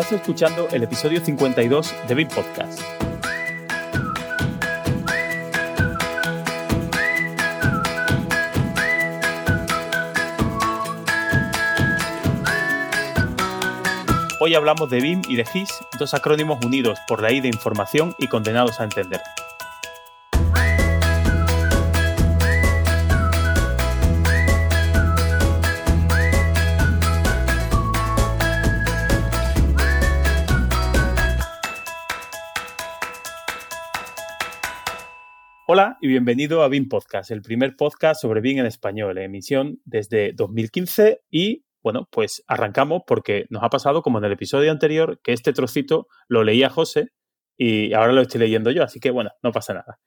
Estás escuchando el episodio 52 de BIM Podcast. Hoy hablamos de BIM y de GIS, dos acrónimos unidos por la I de información y condenados a entender. Hola y bienvenido a BIM Podcast, el primer podcast sobre BIM en español, emisión desde 2015 y bueno, pues arrancamos porque nos ha pasado como en el episodio anterior que este trocito lo leía José y ahora lo estoy leyendo yo, así que bueno, no pasa nada.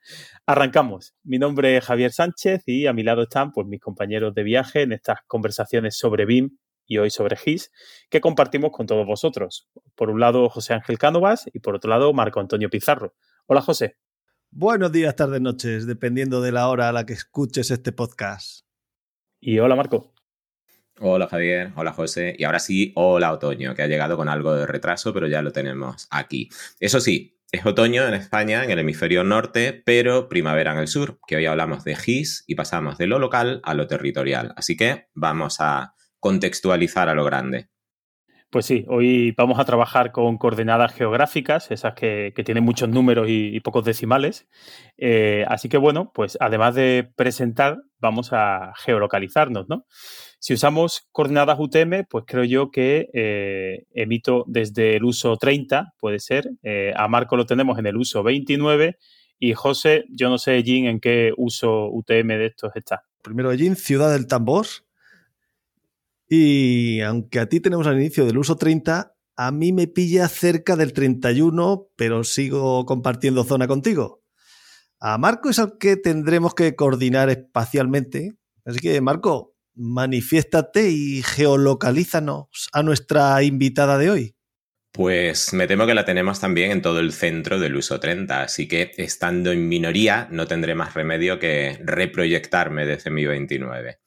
Arrancamos. Mi nombre es Javier Sánchez y a mi lado están pues mis compañeros de viaje en estas conversaciones sobre BIM y hoy sobre GIS que compartimos con todos vosotros. Por un lado José Ángel Cánovas y por otro lado Marco Antonio Pizarro. Hola José. Buenos días, tardes, noches, dependiendo de la hora a la que escuches este podcast. Y hola Marco. Hola Javier, hola José y ahora sí, hola Otoño, que ha llegado con algo de retraso, pero ya lo tenemos aquí. Eso sí, es otoño en España, en el hemisferio norte, pero primavera en el sur, que hoy hablamos de GIS y pasamos de lo local a lo territorial. Así que vamos a contextualizar a lo grande. Pues sí, hoy vamos a trabajar con coordenadas geográficas, esas que, tienen muchos números y, pocos decimales. Eh, así que bueno, pues además de presentar, vamos a geolocalizarnos, ¿no? Si usamos coordenadas UTM, pues creo yo que eh, emito desde el uso 30, puede ser. Eh, a Marco lo tenemos en el uso 29 y José, yo no sé, Jin, en qué uso UTM de estos está. Primero, Jin, Ciudad del Tambor. Y aunque a ti tenemos al inicio del uso 30, a mí me pilla cerca del 31, pero sigo compartiendo zona contigo. A Marco es al que tendremos que coordinar espacialmente. Así que, Marco, manifiéstate y geolocalízanos a nuestra invitada de hoy. Pues me temo que la tenemos también en todo el centro del uso 30, así que estando en minoría no tendré más remedio que reproyectarme desde mi 29.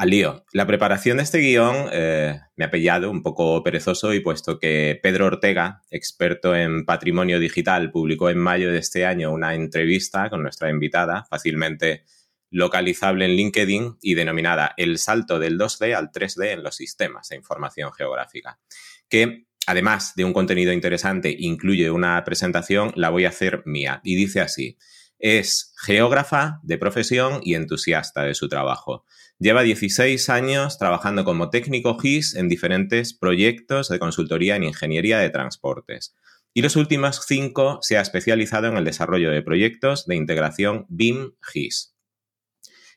Al lío, la preparación de este guion eh, me ha pillado un poco perezoso y puesto que Pedro Ortega, experto en patrimonio digital, publicó en mayo de este año una entrevista con nuestra invitada, fácilmente localizable en LinkedIn y denominada El salto del 2D al 3D en los sistemas de información geográfica, que además de un contenido interesante incluye una presentación, la voy a hacer mía y dice así. Es geógrafa de profesión y entusiasta de su trabajo. Lleva 16 años trabajando como técnico GIS en diferentes proyectos de consultoría en ingeniería de transportes. Y los últimos cinco se ha especializado en el desarrollo de proyectos de integración BIM-GIS.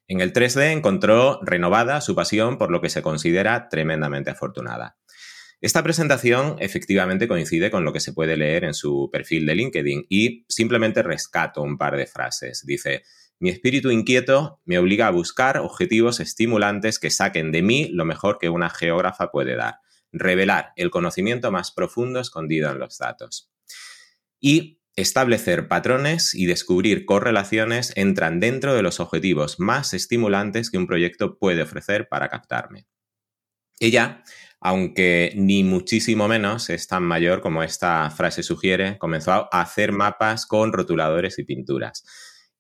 En el 3D encontró renovada su pasión por lo que se considera tremendamente afortunada. Esta presentación efectivamente coincide con lo que se puede leer en su perfil de LinkedIn y simplemente rescato un par de frases. Dice, mi espíritu inquieto me obliga a buscar objetivos estimulantes que saquen de mí lo mejor que una geógrafa puede dar, revelar el conocimiento más profundo escondido en los datos. Y Establecer patrones y descubrir correlaciones entran dentro de los objetivos más estimulantes que un proyecto puede ofrecer para captarme. Ella, aunque ni muchísimo menos es tan mayor como esta frase sugiere, comenzó a hacer mapas con rotuladores y pinturas.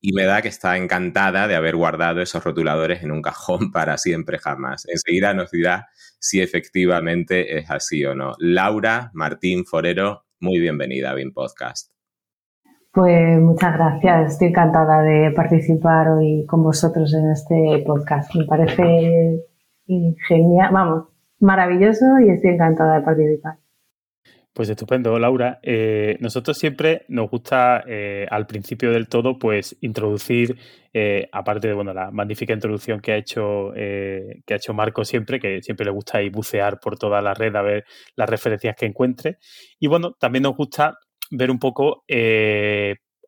Y me da que está encantada de haber guardado esos rotuladores en un cajón para siempre jamás. Enseguida nos dirá si efectivamente es así o no. Laura Martín Forero, muy bienvenida a BIM Podcast. Pues muchas gracias, estoy encantada de participar hoy con vosotros en este podcast. Me parece genial, vamos, maravilloso y estoy encantada de participar. Pues estupendo, Laura. Eh, nosotros siempre nos gusta eh, al principio del todo, pues introducir, eh, aparte de bueno, la magnífica introducción que ha hecho que ha hecho Marco siempre, que siempre le gusta ir bucear por toda la red a ver las referencias que encuentre. Y bueno, también nos gusta ver un poco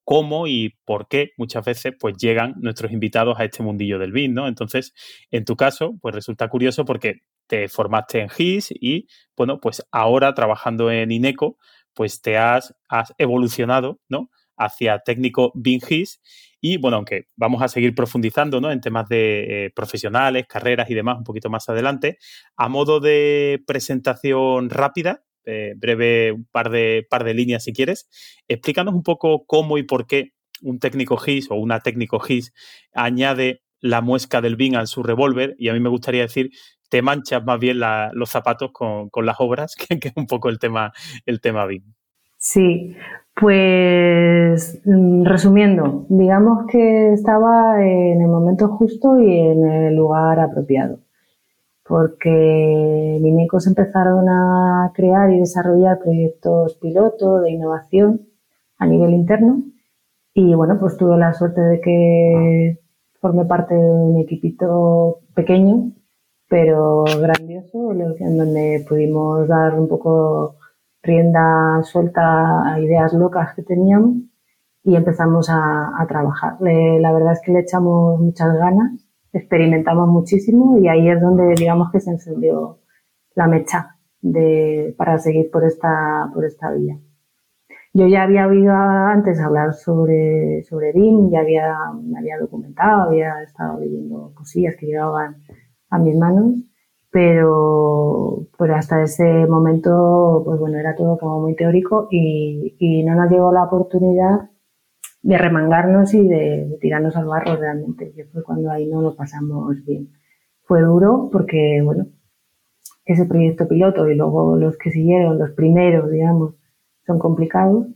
cómo y por qué muchas veces pues llegan nuestros invitados a este mundillo del BIM, ¿no? Entonces, en tu caso, pues resulta curioso porque te formaste en GIS y, bueno, pues ahora trabajando en INECO, pues te has, evolucionado, ¿no? Hacia técnico BIM GIS y, bueno, aunque vamos a seguir profundizando, ¿no? En temas de eh, profesionales, carreras y demás un poquito más adelante, a modo de presentación rápida, eh, breve, un par de, par de líneas si quieres. Explícanos un poco cómo y por qué un técnico GIS o una técnico GIS añade la muesca del BIN a su revólver y a mí me gustaría decir te manchas más bien los zapatos con, las obras, que, es un poco el tema, el tema BIM. Sí, pues mm, resumiendo, digamos que estaba en el momento justo y en el lugar apropiado, porque Minecos empezaron a crear y desarrollar proyectos piloto de innovación a nivel interno y bueno, pues tuve la suerte de que formé parte de un equipito pequeño, pero grandioso, en donde pudimos dar un poco rienda suelta a ideas locas que teníamos y empezamos a, trabajar. la verdad es que le echamos muchas ganas, experimentamos muchísimo y ahí es donde digamos que se encendió la mecha de, para seguir por esta, por esta vía. Yo ya había oído antes hablar sobre, sobre BIM, ya había, me había documentado, había estado leyendo cosillas que llegaban a mis manos, pero, pero hasta ese momento, pues bueno, era todo como muy teórico y, no nos llegó la oportunidad de remangarnos y de, tirarnos al barro realmente, que fue cuando ahí no lo pasamos bien. Fue duro porque, bueno, ese proyecto piloto y luego los que siguieron, los primeros, digamos, son complicados,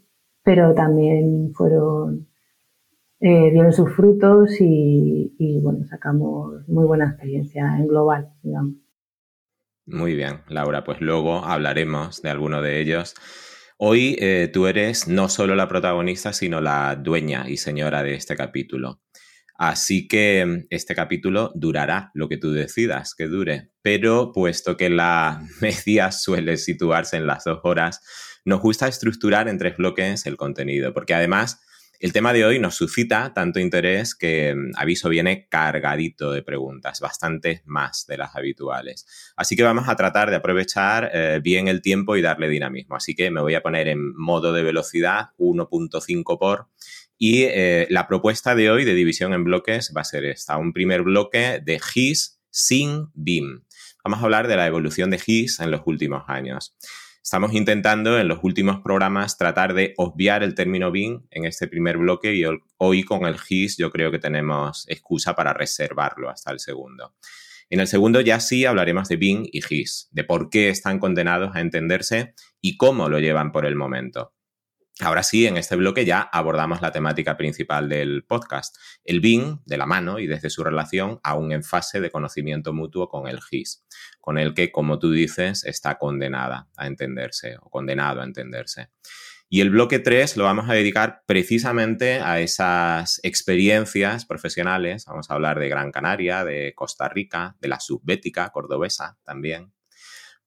pero también fueron, eh, dieron sus frutos y, bueno, sacamos muy buena experiencia en global, digamos. Muy bien, Laura, pues luego hablaremos de alguno de ellos. Hoy eh, tú eres no solo la protagonista, sino la dueña y señora de este capítulo. Así que este capítulo durará lo que tú decidas que dure, pero puesto que la media suele situarse en las dos horas, nos gusta estructurar en tres bloques el contenido, porque además el tema de hoy nos suscita tanto interés que mm, aviso viene cargadito de preguntas, bastante más de las habituales. Así que vamos a tratar de aprovechar eh, bien el tiempo y darle dinamismo. Así que me voy a poner en modo de velocidad 1.5 por y eh, la propuesta de hoy de división en bloques va a ser esta, un primer bloque de GIS sin BIM. Vamos a hablar de la evolución de GIS en los últimos años. Estamos intentando en los últimos programas tratar de obviar el término BIM en este primer bloque y hoy con el GIS yo creo que tenemos excusa para reservarlo hasta el segundo. En el segundo ya sí hablaremos de BIM y GIS, de por qué están condenados a entenderse y cómo lo llevan por el momento. Ahora sí, en este bloque ya abordamos la temática principal del podcast, el BIM de la mano y desde su relación aún en fase de conocimiento mutuo con el GIS, con el que, como tú dices, está condenada a entenderse o condenado a entenderse. Y el bloque 3 lo vamos a dedicar precisamente a esas experiencias profesionales. Vamos a hablar de Gran Canaria, de Costa Rica, de la subbética cordobesa también,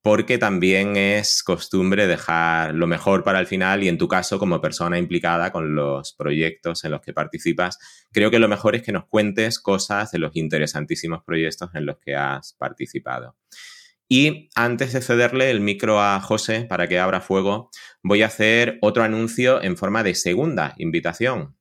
porque también es costumbre dejar lo mejor para el final y en tu caso, como persona implicada con los proyectos en los que participas, creo que lo mejor es que nos cuentes cosas de los interesantísimos proyectos en los que has participado. Y antes de cederle el micro a José para que abra fuego, voy a hacer otro anuncio en forma de segunda invitación.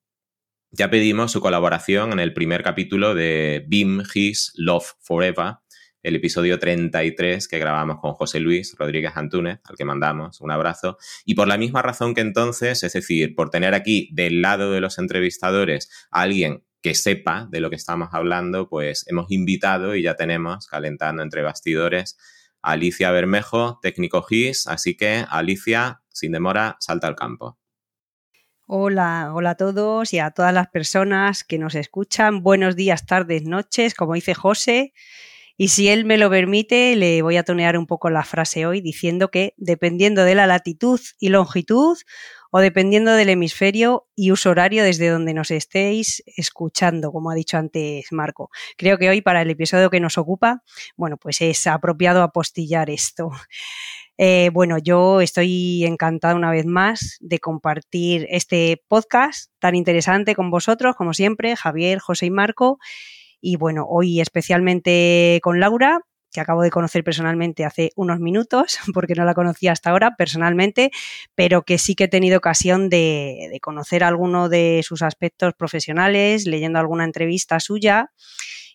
Ya pedimos su colaboración en el primer capítulo de BIM His Love Forever, el episodio 33 que grabamos con José Luis Rodríguez Antúnez, al que mandamos un abrazo. Y por la misma razón que entonces, es decir, por tener aquí del lado de los entrevistadores a alguien que sepa de lo que estamos hablando, pues hemos invitado y ya tenemos, calentando entre bastidores, a Alicia Bermejo, técnico GIS. Así que, Alicia, sin demora, salta al campo. Hola, hola a todos y a todas las personas que nos escuchan. Buenos días, tardes, noches, como dice José. Y si él me lo permite, le voy a tonear un poco la frase hoy diciendo que dependiendo de la latitud y longitud o dependiendo del hemisferio y uso horario desde donde nos estéis escuchando, como ha dicho antes Marco. Creo que hoy para el episodio que nos ocupa, bueno, pues es apropiado apostillar esto. Eh, bueno, yo estoy encantada una vez más de compartir este podcast tan interesante con vosotros, como siempre, Javier, José y Marco. Y bueno, hoy especialmente con Laura, que acabo de conocer personalmente hace unos minutos, porque no la conocía hasta ahora personalmente, pero que sí que he tenido ocasión de, conocer alguno de sus aspectos profesionales, leyendo alguna entrevista suya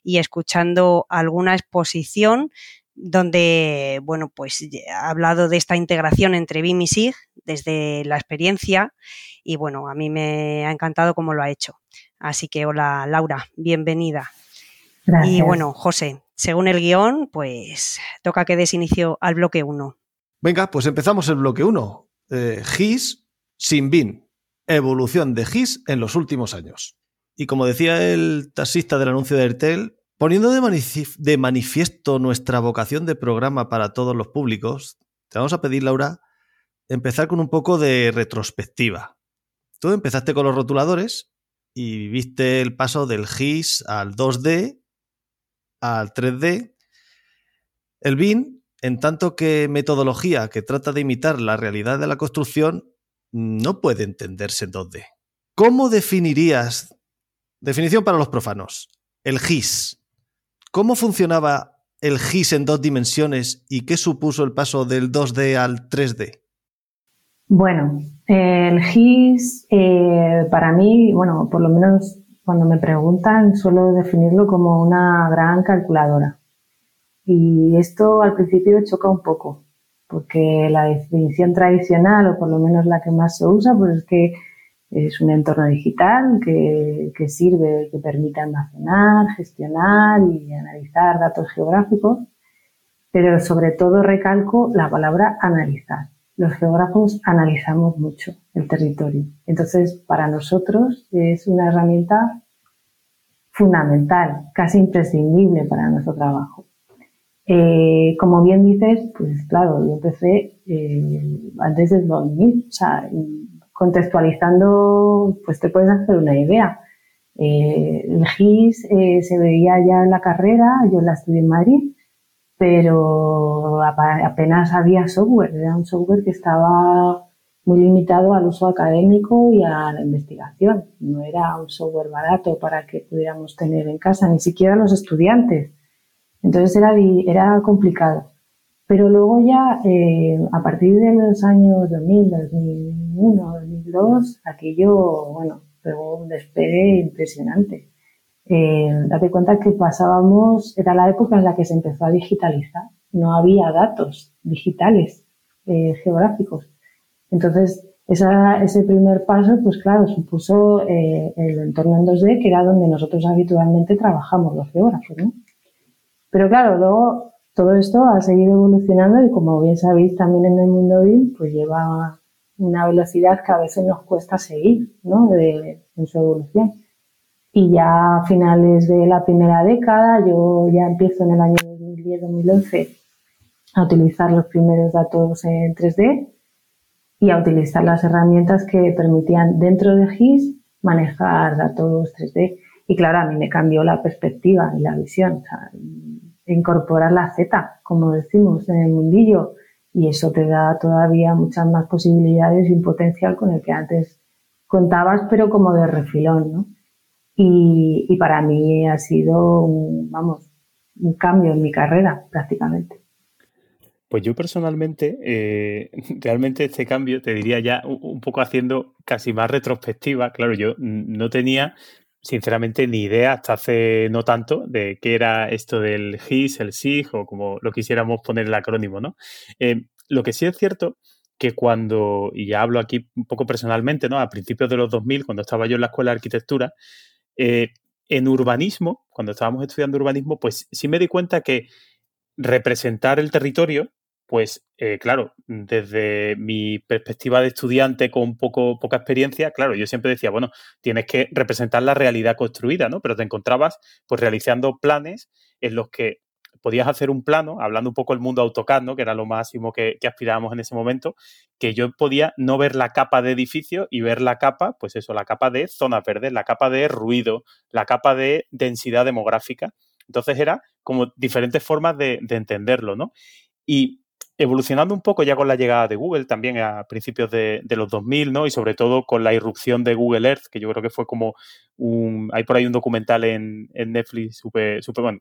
y escuchando alguna exposición donde, bueno, pues ha hablado de esta integración entre BIM y SIG desde la experiencia y bueno, a mí me ha encantado cómo lo ha hecho. Así que hola Laura, bienvenida. Y bueno, José, según el guion, pues toca que des inicio al bloque 1. Venga, pues empezamos el bloque 1. Eh, GIS sin BIM. Evolución de GIS en los últimos años. Y como decía el taxista del anuncio de Airtel, poniendo de, manifiesto nuestra vocación de programa para todos los públicos, te vamos a pedir, Laura, empezar con un poco de retrospectiva. Tú empezaste con los rotuladores y viviste el paso del GIS al 2D, al 3D. El BIM, en tanto que metodología que trata de imitar la realidad de la construcción, no puede entenderse en 2D. ¿Cómo definirías, definición para los profanos, el GIS? ¿Cómo funcionaba el GIS en dos dimensiones y qué supuso el paso del 2D al 3D? Bueno, el GIS eh, para mí, bueno, por lo menos cuando me preguntan suelo definirlo como una gran calculadora. Y esto al principio choca un poco, porque la definición tradicional, o por lo menos la que más se usa, pues es que es un entorno digital que, que sirve, que permite almacenar, gestionar y analizar datos geográficos, pero sobre todo recalco la palabra analizar. Los geógrafos analizamos mucho el territorio. Entonces, para nosotros es una herramienta fundamental, casi imprescindible para nuestro trabajo. Eh, como bien dices, pues claro, yo empecé eh, antes del 2000, o sea, contextualizando, pues te puedes hacer una idea. Eh, el GIS se veía ya en la carrera, yo la estudié en Madrid, pero apenas había software, era un software que estaba muy limitado al uso académico y a la investigación. No era un software barato para que pudiéramos tener en casa, ni siquiera los estudiantes. Entonces era, era complicado. Pero luego ya, eh, a partir de los años 2000, 2001, 2002, aquello, bueno, pegó un despegue impresionante. Eh, date cuenta que pasábamos, era la época en la que se empezó a digitalizar. No había datos digitales eh, geográficos. Entonces, ese primer paso, pues claro, supuso el entorno en 2D, que era donde nosotros habitualmente trabajamos los geógrafos, ¿no? Pero claro, luego todo esto ha seguido evolucionando y como bien sabéis también en el mundo BIM, pues lleva una velocidad que a veces nos cuesta seguir, ¿no? en su evolución. Y ya a finales de la primera década, yo ya empiezo en el año 2010-2011 a utilizar los primeros datos en 3D y a utilizar las herramientas que permitían dentro de GIS manejar datos 3D. Y claro, a mí me cambió la perspectiva y la visión. O sea, incorporar la Z, como decimos en el mundillo, y eso te da todavía muchas más posibilidades y un potencial con el que antes contabas, pero como de refilón, ¿no? Y, para mí ha sido, un, vamos, un cambio en mi carrera prácticamente. Pues yo personalmente, eh, realmente este cambio, te diría ya un poco haciendo casi más retrospectiva, claro, yo no tenía sinceramente ni idea hasta hace no tanto de qué era esto del GIS, el SIG o como lo quisiéramos poner el acrónimo, ¿no? Eh, lo que sí es cierto que cuando, y ya hablo aquí un poco personalmente, ¿no? A principios de los 2000, cuando estaba yo en la escuela de arquitectura, eh, en urbanismo, cuando estábamos estudiando urbanismo, pues sí me di cuenta que representar el territorio pues eh, claro, desde mi perspectiva de estudiante con poco, poca experiencia, claro, yo siempre decía, bueno, tienes que representar la realidad construida, ¿no? Pero te encontrabas pues realizando planes en los que podías hacer un plano, hablando un poco del mundo AutoCAD, ¿no? que era lo máximo que, aspirábamos en ese momento, que yo podía no ver la capa de edificio y ver la capa, pues eso, la capa de zonas verdes, la capa de ruido, la capa de densidad demográfica. Entonces era como diferentes formas de, de entenderlo, ¿no? Y evolucionando un poco ya con la llegada de Google también a principios de, los 2000, ¿no? Y sobre todo con la irrupción de Google Earth, que yo creo que fue como un... Hay por ahí un documental en, Netflix súper, bueno,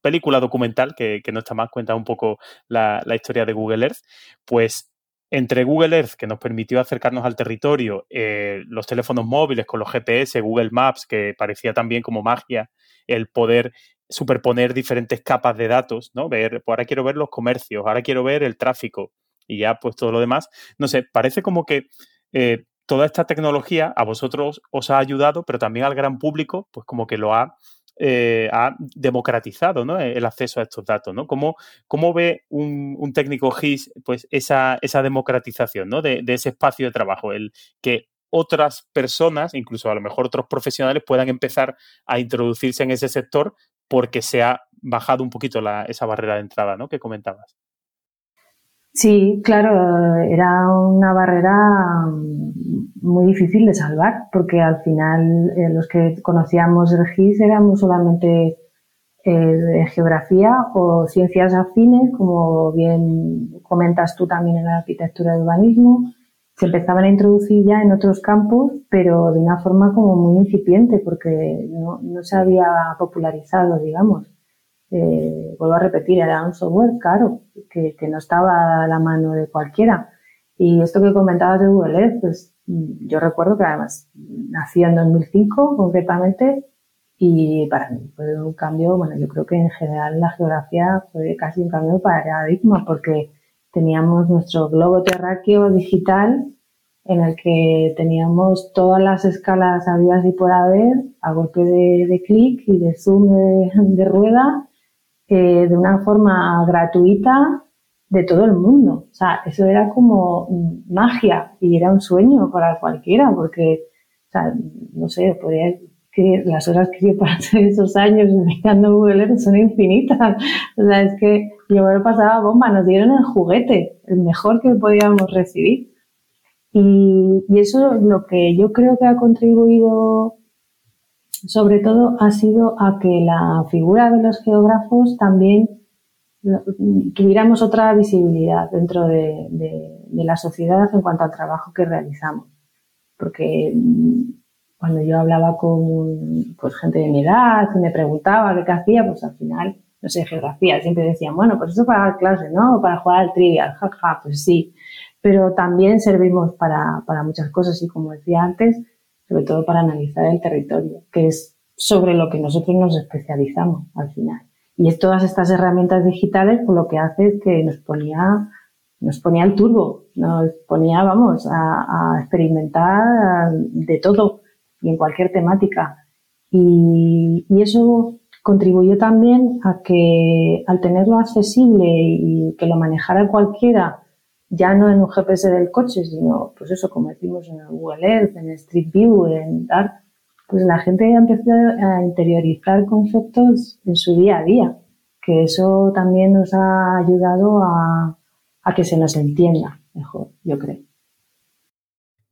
película documental que, no está más, cuenta un poco la, historia de Google Earth, pues entre Google Earth, que nos permitió acercarnos al territorio, eh, los teléfonos móviles con los GPS, Google Maps, que parecía también como magia el poder superponer diferentes capas de datos, ¿no? Ver, pues ahora quiero ver los comercios, ahora quiero ver el tráfico y ya pues todo lo demás. No sé, parece como que eh, toda esta tecnología a vosotros os ha ayudado, pero también al gran público, pues como que lo ha, eh, ha democratizado el acceso a estos datos. ¿Cómo, cómo ve un, técnico GIS pues, esa, esa democratización de, ese espacio de trabajo? El que otras personas, incluso a lo mejor otros profesionales, puedan empezar a introducirse en ese sector porque se ha bajado un poquito la, esa barrera de entrada ¿no? que comentabas. Sí, claro, era una barrera mm, muy difícil de salvar, porque al final eh, los que conocíamos el GIS éramos solamente eh, geografía o ciencias afines, como bien comentas tú también en la arquitectura de urbanismo. Se empezaban a introducir ya en otros campos, pero de una forma como muy incipiente, porque no se había popularizado, digamos eh, vuelvo a repetir, era un software caro, que, que, no estaba a la mano de cualquiera. Y esto que comentabas de Google Earth, pues yo recuerdo que además nací en 2005 concretamente y para mí fue un cambio, bueno, yo creo que en general la geografía fue casi un cambio de paradigma porque teníamos nuestro globo terráqueo digital en el que teníamos todas las escalas habidas y por haber a golpe de, de clic y de zoom de, de rueda eh, de una forma gratuita de todo el mundo. O sea, eso era como magia y era un sueño para cualquiera, porque, o sea, no sé, podría que las horas que yo pasé esos años mirando Google Earth son infinitas. O sea, es que yo me pasaba bomba, nos dieron el juguete, el mejor que podíamos recibir. Y, y eso es lo que yo creo que ha contribuido sobre todo ha sido a que la figura de los geógrafos también tuviéramos otra visibilidad dentro de, la sociedad en cuanto al trabajo que realizamos. Porque mm, cuando yo hablaba con pues, gente de mi edad y me preguntaba qué hacía, pues al final, no sé, geografía, siempre decían, bueno, pues eso para dar clase, ¿no? Para jugar al trivial, jaja, pues sí. Pero también servimos para, para muchas cosas y como decía antes, sobre todo para analizar el territorio, que es sobre lo que nosotros nos especializamos al final. Y todas estas herramientas digitales, por lo que hace es que nos ponía, nos ponía el turbo, nos ponía, vamos, a, experimentar de todo y en cualquier temática. Y, eso contribuyó también a que al tenerlo accesible y que lo manejara cualquiera ya no en un GPS del coche, sino, pues eso, como decimos en Google Earth, en Street View, en Dart, pues la gente ha empezado a interiorizar conceptos en su día a día, que eso también nos ha ayudado a, a que se nos entienda mejor, yo creo.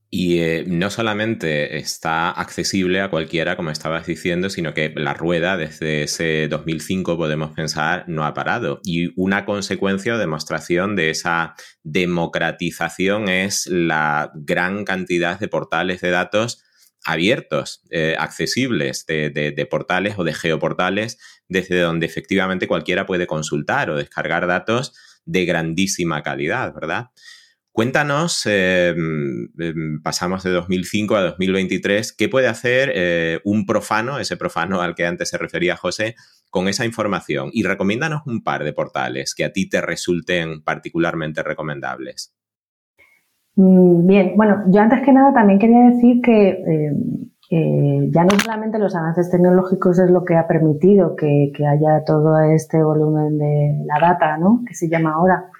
Y eh, no solamente está accesible a cualquiera, como estabas diciendo, sino que la rueda desde ese 2005, podemos pensar, no ha parado. Y una consecuencia o demostración de esa democratización es la gran cantidad de portales de datos abiertos, eh, accesibles, de, de, portales o de geoportales, desde donde efectivamente cualquiera puede consultar o descargar datos de grandísima calidad, ¿verdad? Cuéntanos, em, em, pasamos de 2005 a 2023, ¿qué puede hacer eh, un profano, ese profano al que antes se refería José, con esa información? Y recomiéndanos un par de portales que a ti te resulten particularmente recomendables. Mm, bien, bueno, yo antes que nada también quería decir que eh, ya no solamente los avances tecnológicos es lo que ha permitido que, que haya todo este volumen de la data, ¿no? Que se llama ahora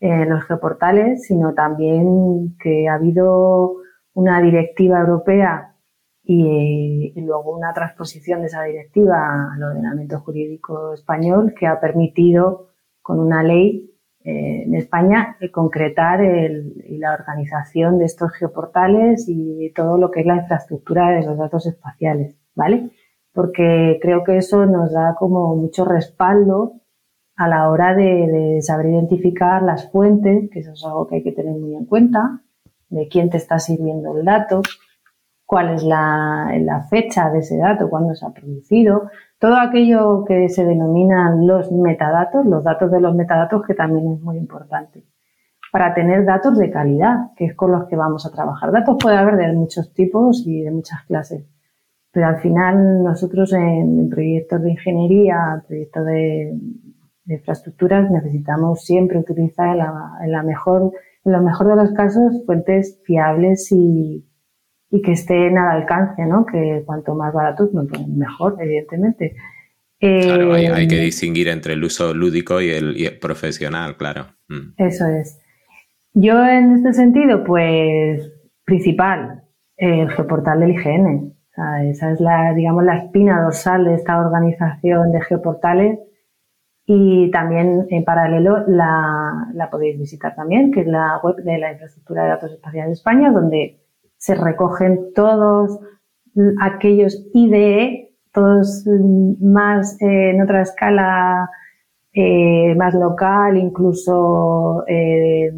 en los geoportales, sino también que ha habido una directiva europea y, luego una transposición de esa directiva al ordenamiento jurídico español que ha permitido con una ley eh, en España concretar el, la organización de estos geoportales y todo lo que es la infraestructura de los datos espaciales, ¿vale? Porque creo que eso nos da como mucho respaldo a la hora de, saber identificar las fuentes, que eso es algo que hay que tener muy en cuenta, de quién te está sirviendo el dato, cuál es la, fecha de ese dato, cuándo se ha producido, todo aquello que se denominan los metadatos, los datos de los metadatos, que también es muy importante, para tener datos de calidad, que es con los que vamos a trabajar. Datos puede haber de muchos tipos y de muchas clases, Pero al final nosotros en, proyectos de ingeniería, proyectos de, infraestructuras, necesitamos siempre utilizar en, la, mejor, en lo mejor de los casos fuentes fiables y, y que estén al alcance, ¿no? Que cuanto más baratos, mejor, evidentemente. Claro, hay, que eh, distinguir entre el uso lúdico y el, profesional, claro. Mm. Eso es. Yo en este sentido, pues, principal, el geoportal del IGN. esa es la, digamos, la espina dorsal de esta organización de geoportales. Y también en paralelo la, la podéis visitar también, que es la web de la Infraestructura de Datos Espaciales de España, donde se recogen todos aquellos IDE, todos más en otra escala eh, más local, incluso eh,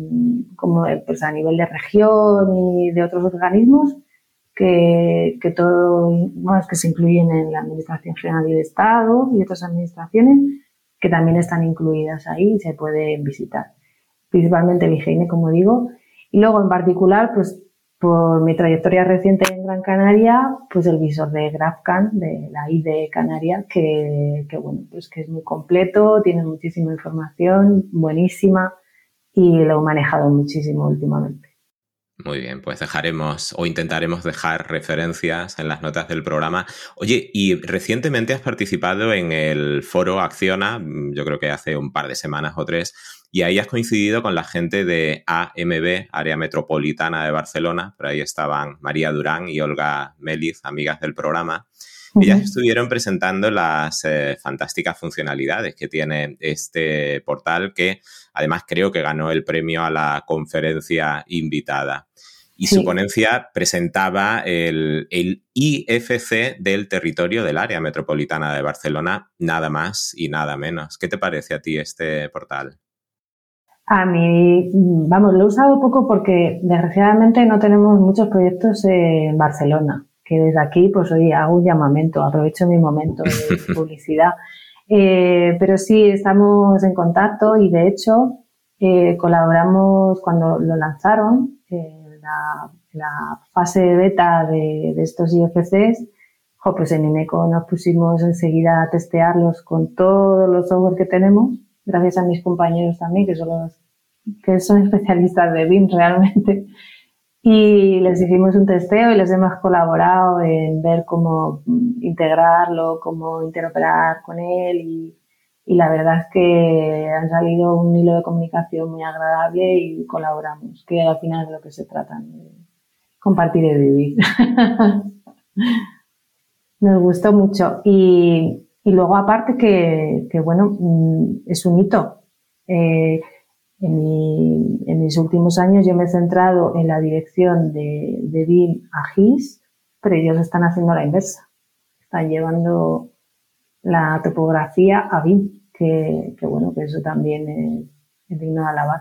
como pues a nivel de región y de otros organismos que, que todo más que se incluyen en la Administración General del Estado y otras administraciones que también están incluidas ahí y se pueden visitar. Principalmente el IGN, como digo. Y luego, en particular, pues por mi trayectoria reciente en Gran Canaria, pues el visor de GraphCan, de la IDE Canaria, que, que, bueno, pues que es muy completo, tiene muchísima información, buenísima, y lo he manejado muchísimo últimamente. Muy bien, pues dejaremos o intentaremos dejar referencias en las notas del programa. Oye, y recientemente has participado en el foro Acciona, yo creo que hace un par de semanas o tres, y ahí has coincidido con la gente de AMB, Área Metropolitana de Barcelona. Por ahí estaban María Durán y Olga Meliz, amigas del programa. Ellas estuvieron presentando las eh, fantásticas funcionalidades que tiene este portal, que además creo que ganó el premio a la conferencia invitada. Y su ponencia presentaba el, el, IFC del territorio del área metropolitana de Barcelona, nada más y nada menos. ¿Qué te parece a ti este portal? A mí, vamos, lo he usado poco porque desgraciadamente no tenemos muchos proyectos en Barcelona, que desde aquí, pues hoy hago un llamamiento, aprovecho mi momento de publicidad. Eh, pero sí, estamos en contacto y de hecho eh, colaboramos cuando lo lanzaron, en la, la, fase beta de, de estos IFCs, pues en INECO nos pusimos enseguida a testearlos con todos los software que tenemos gracias a mis compañeros también, que son los que son especialistas de BIM realmente. Y les hicimos un testeo y les hemos colaborado en ver cómo integrarlo, cómo interoperar con él y, y la verdad es que han salido un hilo de comunicación muy agradable y colaboramos, que al final es lo que se trata, compartir y vivir. Nos gustó mucho. Y, y luego aparte que, que, bueno, mm, es un hito. Eh, en, mis últimos años yo me he centrado en la dirección de, de BIM a GIS, pero ellos están haciendo la inversa. Están llevando la topografía a BIM, que, que bueno, que eso también es, es digno de alabar.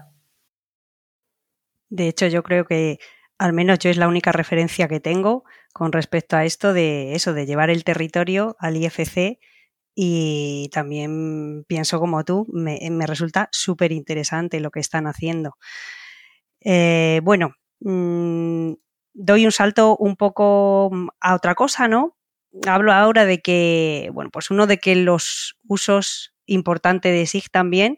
De hecho, yo creo que al menos yo es la única referencia que tengo con respecto a esto de eso, de llevar el territorio al IFC y también pienso como tú, me, resulta súper interesante lo que están haciendo. Eh, bueno, mm, doy un salto un poco a otra cosa, ¿no? Hablo ahora de que, bueno, pues uno de que los usos importantes de SIG también,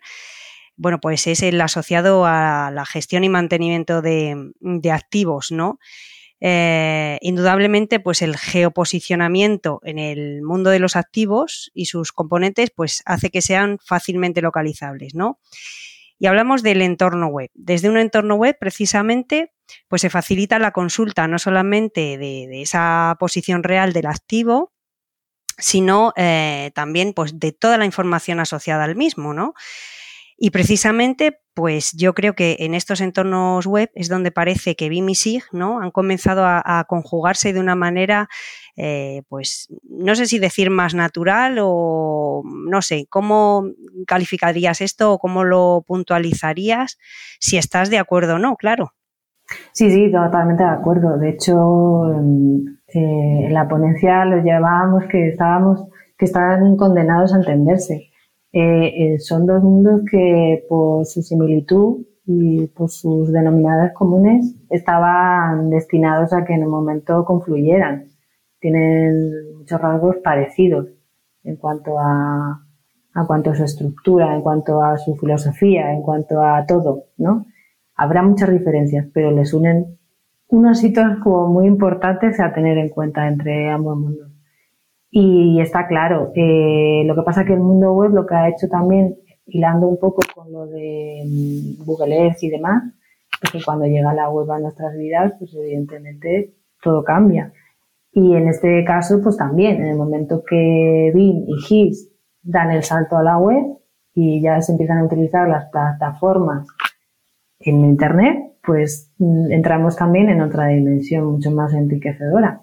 bueno, pues es el asociado a la gestión y mantenimiento de activos, ¿no? Eh, indudablemente, pues el geoposicionamiento en el mundo de los activos y sus componentes, pues hace que sean fácilmente localizables, ¿no? Y hablamos del entorno web. Desde un entorno web, precisamente, pues se facilita la consulta no solamente de, esa posición real del activo, sino eh, también pues, de toda la información asociada al mismo, ¿no? Y precisamente, pues yo creo que en estos entornos web es donde parece que BIM y SIG ¿no? han comenzado a, conjugarse de una manera, eh, pues no sé si decir más natural o no sé, ¿cómo calificarías esto o cómo lo puntualizarías? Si estás de acuerdo o no, claro. Sí, sí, totalmente de acuerdo. De hecho, eh, en la ponencia lo llevábamos que estábamos, que estaban condenados a entenderse eh, eh, son dos mundos que por su similitud y por sus denominadores comunes estaban destinados a que en un momento confluyeran. tienen muchos rasgos parecidos en cuanto a, a cuanto a su estructura, en cuanto a su filosofía, en cuanto a todo, ¿no? Habrá muchas diferencias, pero les unen unos hitos como muy importantes a tener en cuenta entre ambos mundos. Y está claro, eh, lo que pasa que el mundo web lo que ha hecho también, hilando un poco con lo de mm, Google Earth y demás, es que cuando llega la web a nuestras vidas, pues evidentemente todo cambia. Y en este caso, pues también, en el momento que Bing y GIS dan el salto a la web y ya se empiezan a utilizar las plataformas en Internet, pues mm, entramos también en otra dimensión mucho más enriquecedora.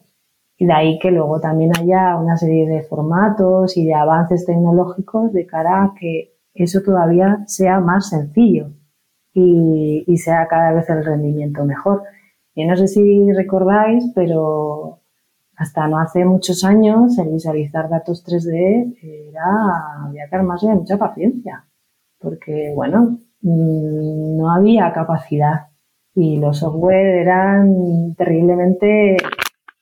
Y de ahí que luego también haya una serie de formatos y de avances tecnológicos de cara a que eso todavía sea más sencillo y, sea cada vez el rendimiento mejor. Y no sé si recordáis, pero hasta no hace muchos años el visualizar datos 3D era, había que armarse de mucha paciencia, porque bueno, mm, no había capacidad y los software eran terriblemente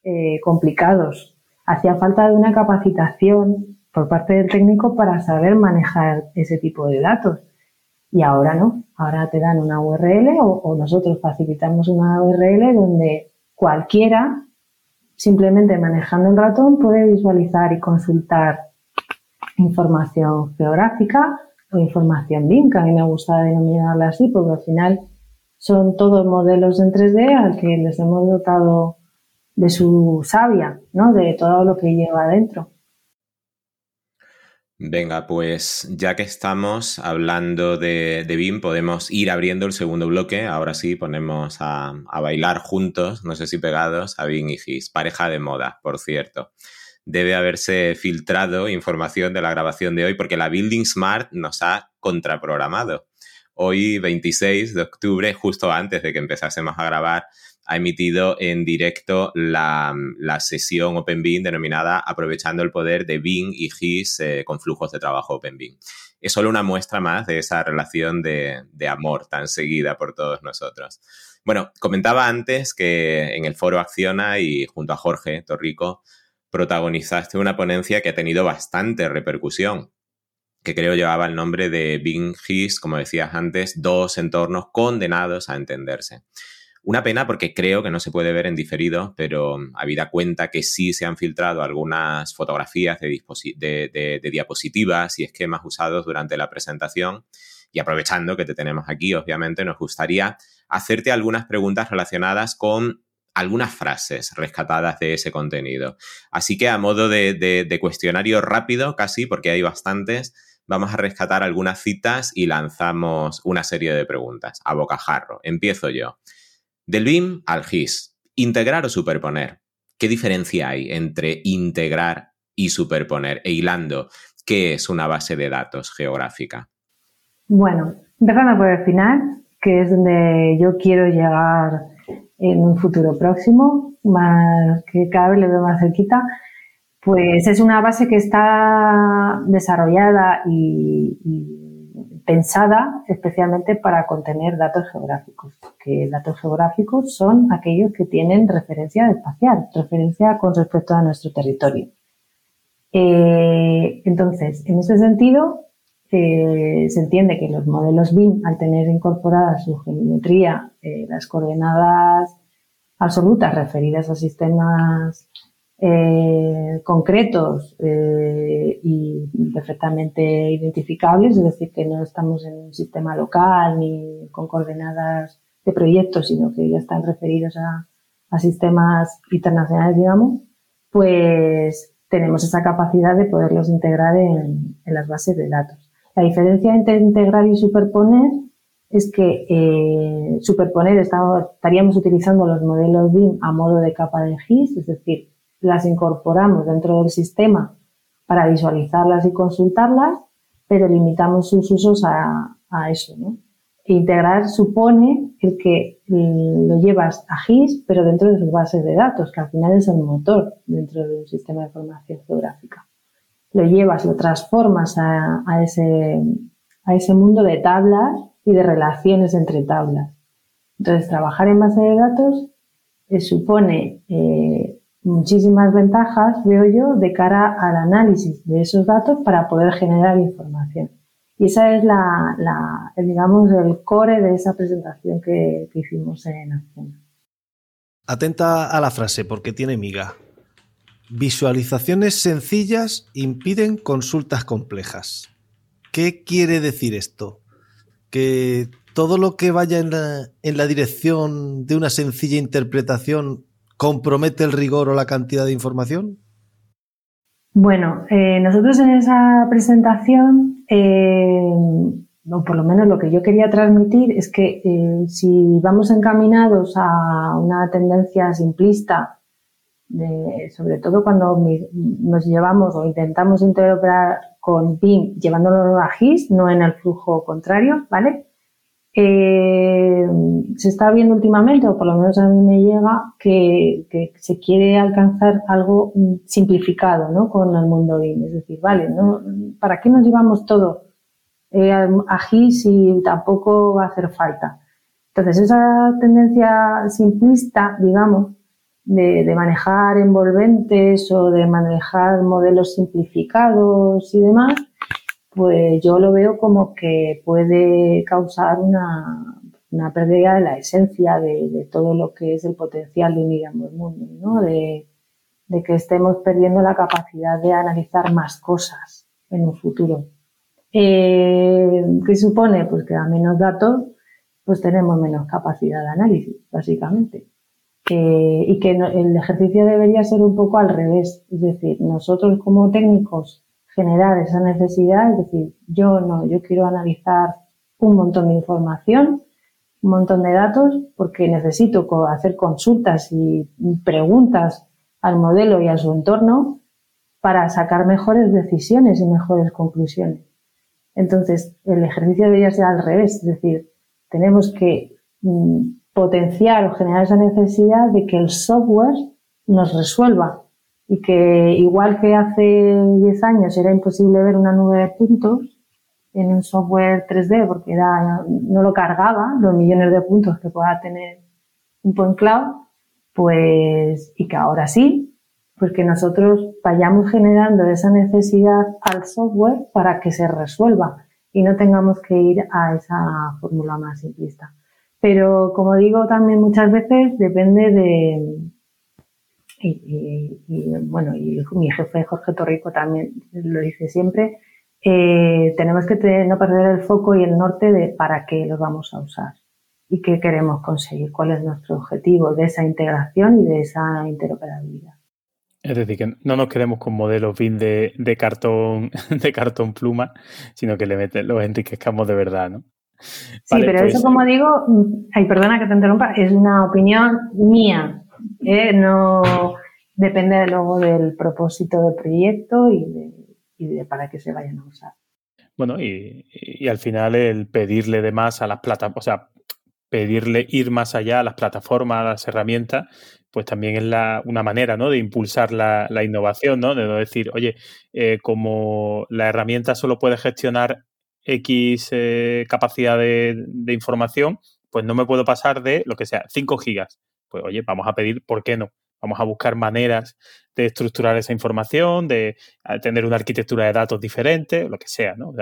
eh, complicados. Hacía falta de una capacitación por parte del técnico para saber manejar ese tipo de datos. Y ahora no, ahora te dan una URL o, nosotros facilitamos una URL donde cualquiera Simplemente manejando el ratón puede visualizar y consultar información geográfica o información BIM, que a mí me gusta denominarla así, porque al final son todos modelos en 3D al que les hemos dotado de su savia, ¿no? de todo lo que lleva adentro. Venga, pues ya que estamos hablando de, BIM, podemos ir abriendo el segundo bloque. Ahora sí, ponemos a, bailar juntos, no sé si pegados, a BIM y GIS. Pareja de moda, por cierto. Debe haberse filtrado información de la grabación de hoy porque la Building Smart nos ha contraprogramado. Hoy, 26 de octubre, justo antes de que empezásemos a grabar, ha emitido en directo la, sesión OpenBeam denominada Aprovechando el poder de Bing y GIS eh, con flujos de trabajo OpenBeam. Es solo una muestra más de esa relación de, de amor tan seguida por todos nosotros. Bueno, comentaba antes que en el foro Acciona y junto a Jorge Torrico protagonizaste una ponencia que ha tenido bastante repercusión, que creo llevaba el nombre de Bing GIS, como decías antes, dos entornos condenados a entenderse. Una pena porque creo que no se puede ver en diferido, pero mm, habida cuenta que sí se han filtrado algunas fotografías de, diapositivas y esquemas usados durante la presentación. Y aprovechando que te tenemos aquí, obviamente, nos gustaría hacerte algunas preguntas relacionadas con algunas frases rescatadas de ese contenido. Así que a modo de, cuestionario rápido, casi, porque hay bastantes, vamos a rescatar algunas citas y lanzamos una serie de preguntas a bocajarro. Empiezo yo. Del BIM al GIS, integrar o superponer. ¿Qué diferencia hay entre integrar y superponer? E hilando, ¿qué es una base de datos geográfica? Bueno, empezando por el final, que es donde yo quiero llegar en un futuro próximo, más que cada vez le veo más cerquita, pues es una base que está desarrollada y pensada especialmente para contener datos geográficos, que datos geográficos son aquellos que tienen referencia espacial, referencia con respecto a nuestro territorio. Eh, entonces, en ese sentido, eh, se entiende que los modelos BIM, al tener incorporada su geometría, eh, las coordenadas absolutas referidas a sistemas eh, concretos eh, y perfectamente identificables, es decir, que no estamos en un sistema local ni con coordenadas de proyectos, sino que ya están referidos a, sistemas internacionales, digamos, pues tenemos esa capacidad de poderlos integrar en, las bases de datos. La diferencia entre integrar y superponer es que eh, superponer estaríamos utilizando los modelos BIM a modo de capa de GIS, es decir, las incorporamos dentro del sistema para visualizarlas y consultarlas, pero limitamos sus usos a, eso. ¿no? Integrar supone el que lo llevas a GIS, pero dentro de sus bases de datos, que al final es el motor dentro de un sistema de información geográfica. Lo llevas, lo transformas a, ese, a ese mundo de tablas y de relaciones entre tablas. Entonces, trabajar en base de datos eh, supone eh, muchísimas ventajas, veo yo, de cara al análisis de esos datos para poder generar información. Y esa es la, digamos, el core de esa presentación que, que hicimos en Acción. Atenta a la frase porque tiene miga. Visualizaciones sencillas impiden consultas complejas. ¿Qué quiere decir esto? ¿Que todo lo que vaya en la, dirección de una sencilla interpretación compromete el rigor o la cantidad de información? Bueno, eh, nosotros en esa presentación, eh, o por lo menos lo que yo quería transmitir es que eh, si vamos encaminados a una tendencia simplista sobre todo cuando nos llevamos o intentamos interoperar con BIM llevándolo a GIS, no en el flujo contrario, ¿vale? Eh, se está viendo últimamente, o por lo menos a mí me llega, que, se quiere alcanzar algo simplificado ¿no? con el mundo BIM. Es decir, vale, ¿no? ¿para qué nos llevamos todo eh, a GIS si tampoco va a hacer falta? Entonces, esa tendencia simplista, digamos, de, manejar envolventes o de manejar modelos simplificados y demás, pues yo lo veo como que puede causar una, una pérdida de la esencia de, todo lo que es el potencial de unir ambos mundos, ¿no? De, de, que estemos perdiendo la capacidad de analizar más cosas en un futuro. Eh, ¿Qué supone? Pues que a menos datos, pues tenemos menos capacidad de análisis, básicamente y que el ejercicio debería ser un poco al revés, es decir, nosotros como técnicos generar esa necesidad, es decir, yo no, yo quiero analizar un montón de información, un montón de datos, porque necesito hacer consultas y preguntas al modelo y a su entorno para sacar mejores decisiones y mejores conclusiones. Entonces, el ejercicio debería ser al revés, es decir, tenemos que mm, potenciar o generar esa necesidad de que el software nos resuelva y que igual que hace 10 años era imposible ver una nube de puntos en un software 3D porque no lo cargaba los millones de puntos que pueda tener un point cloud, pues, y que ahora sí, pues que nosotros vayamos generando esa necesidad al software para que se resuelva y no tengamos que ir a esa fórmula más simplista. Pero como digo también muchas veces depende de, y, bueno, y mi jefe Jorge Torrico también lo dice siempre, eh, tenemos que no perder el foco y el norte de para qué los vamos a usar y qué queremos conseguir, cuál es nuestro objetivo de esa integración y de esa interoperabilidad. Es decir, que no nos quedemos con modelos BIM de, de cartón, de cartón pluma, sino que le meten, los enriquezcamos de verdad, ¿no? Sí, pero eso, pues, como digo, ay, perdona que te interrumpa, es una opinión mía. No depende luego del propósito del proyecto y de, para qué se vayan a usar. Bueno, y, al final el pedirle de más a las plataformas, o sea, pedirle ir más allá a las plataformas, a las herramientas, pues también es la, una manera ¿no? de impulsar la, innovación, ¿no? De no decir, oye, eh, como la herramienta solo puede gestionar X eh, capacidad de, información, pues no me puedo pasar de lo que sea, 5 gigas. Pues oye, vamos a pedir, ¿por qué no? Vamos a buscar maneras de estructurar esa información, de tener una arquitectura de datos diferente, lo que sea, ¿no?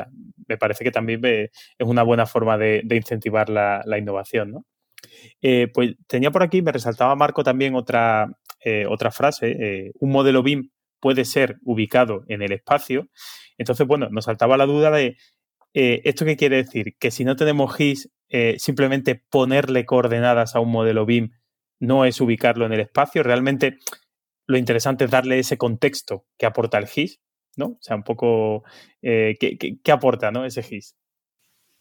me parece que también es una buena forma de, incentivar la, innovación, ¿no? Eh, pues tenía por aquí, me resaltaba Marco también otra, eh, otra frase, un modelo BIM puede ser ubicado en el espacio. Entonces, bueno, nos saltaba la duda de eh, ¿Esto qué quiere decir? Que si no tenemos GIS, eh, simplemente ponerle coordenadas a un modelo BIM no es ubicarlo en el espacio. Realmente lo interesante es darle ese contexto que aporta el GIS, ¿no? O sea, un poco, eh, ¿qué, aporta ¿no? ese GIS?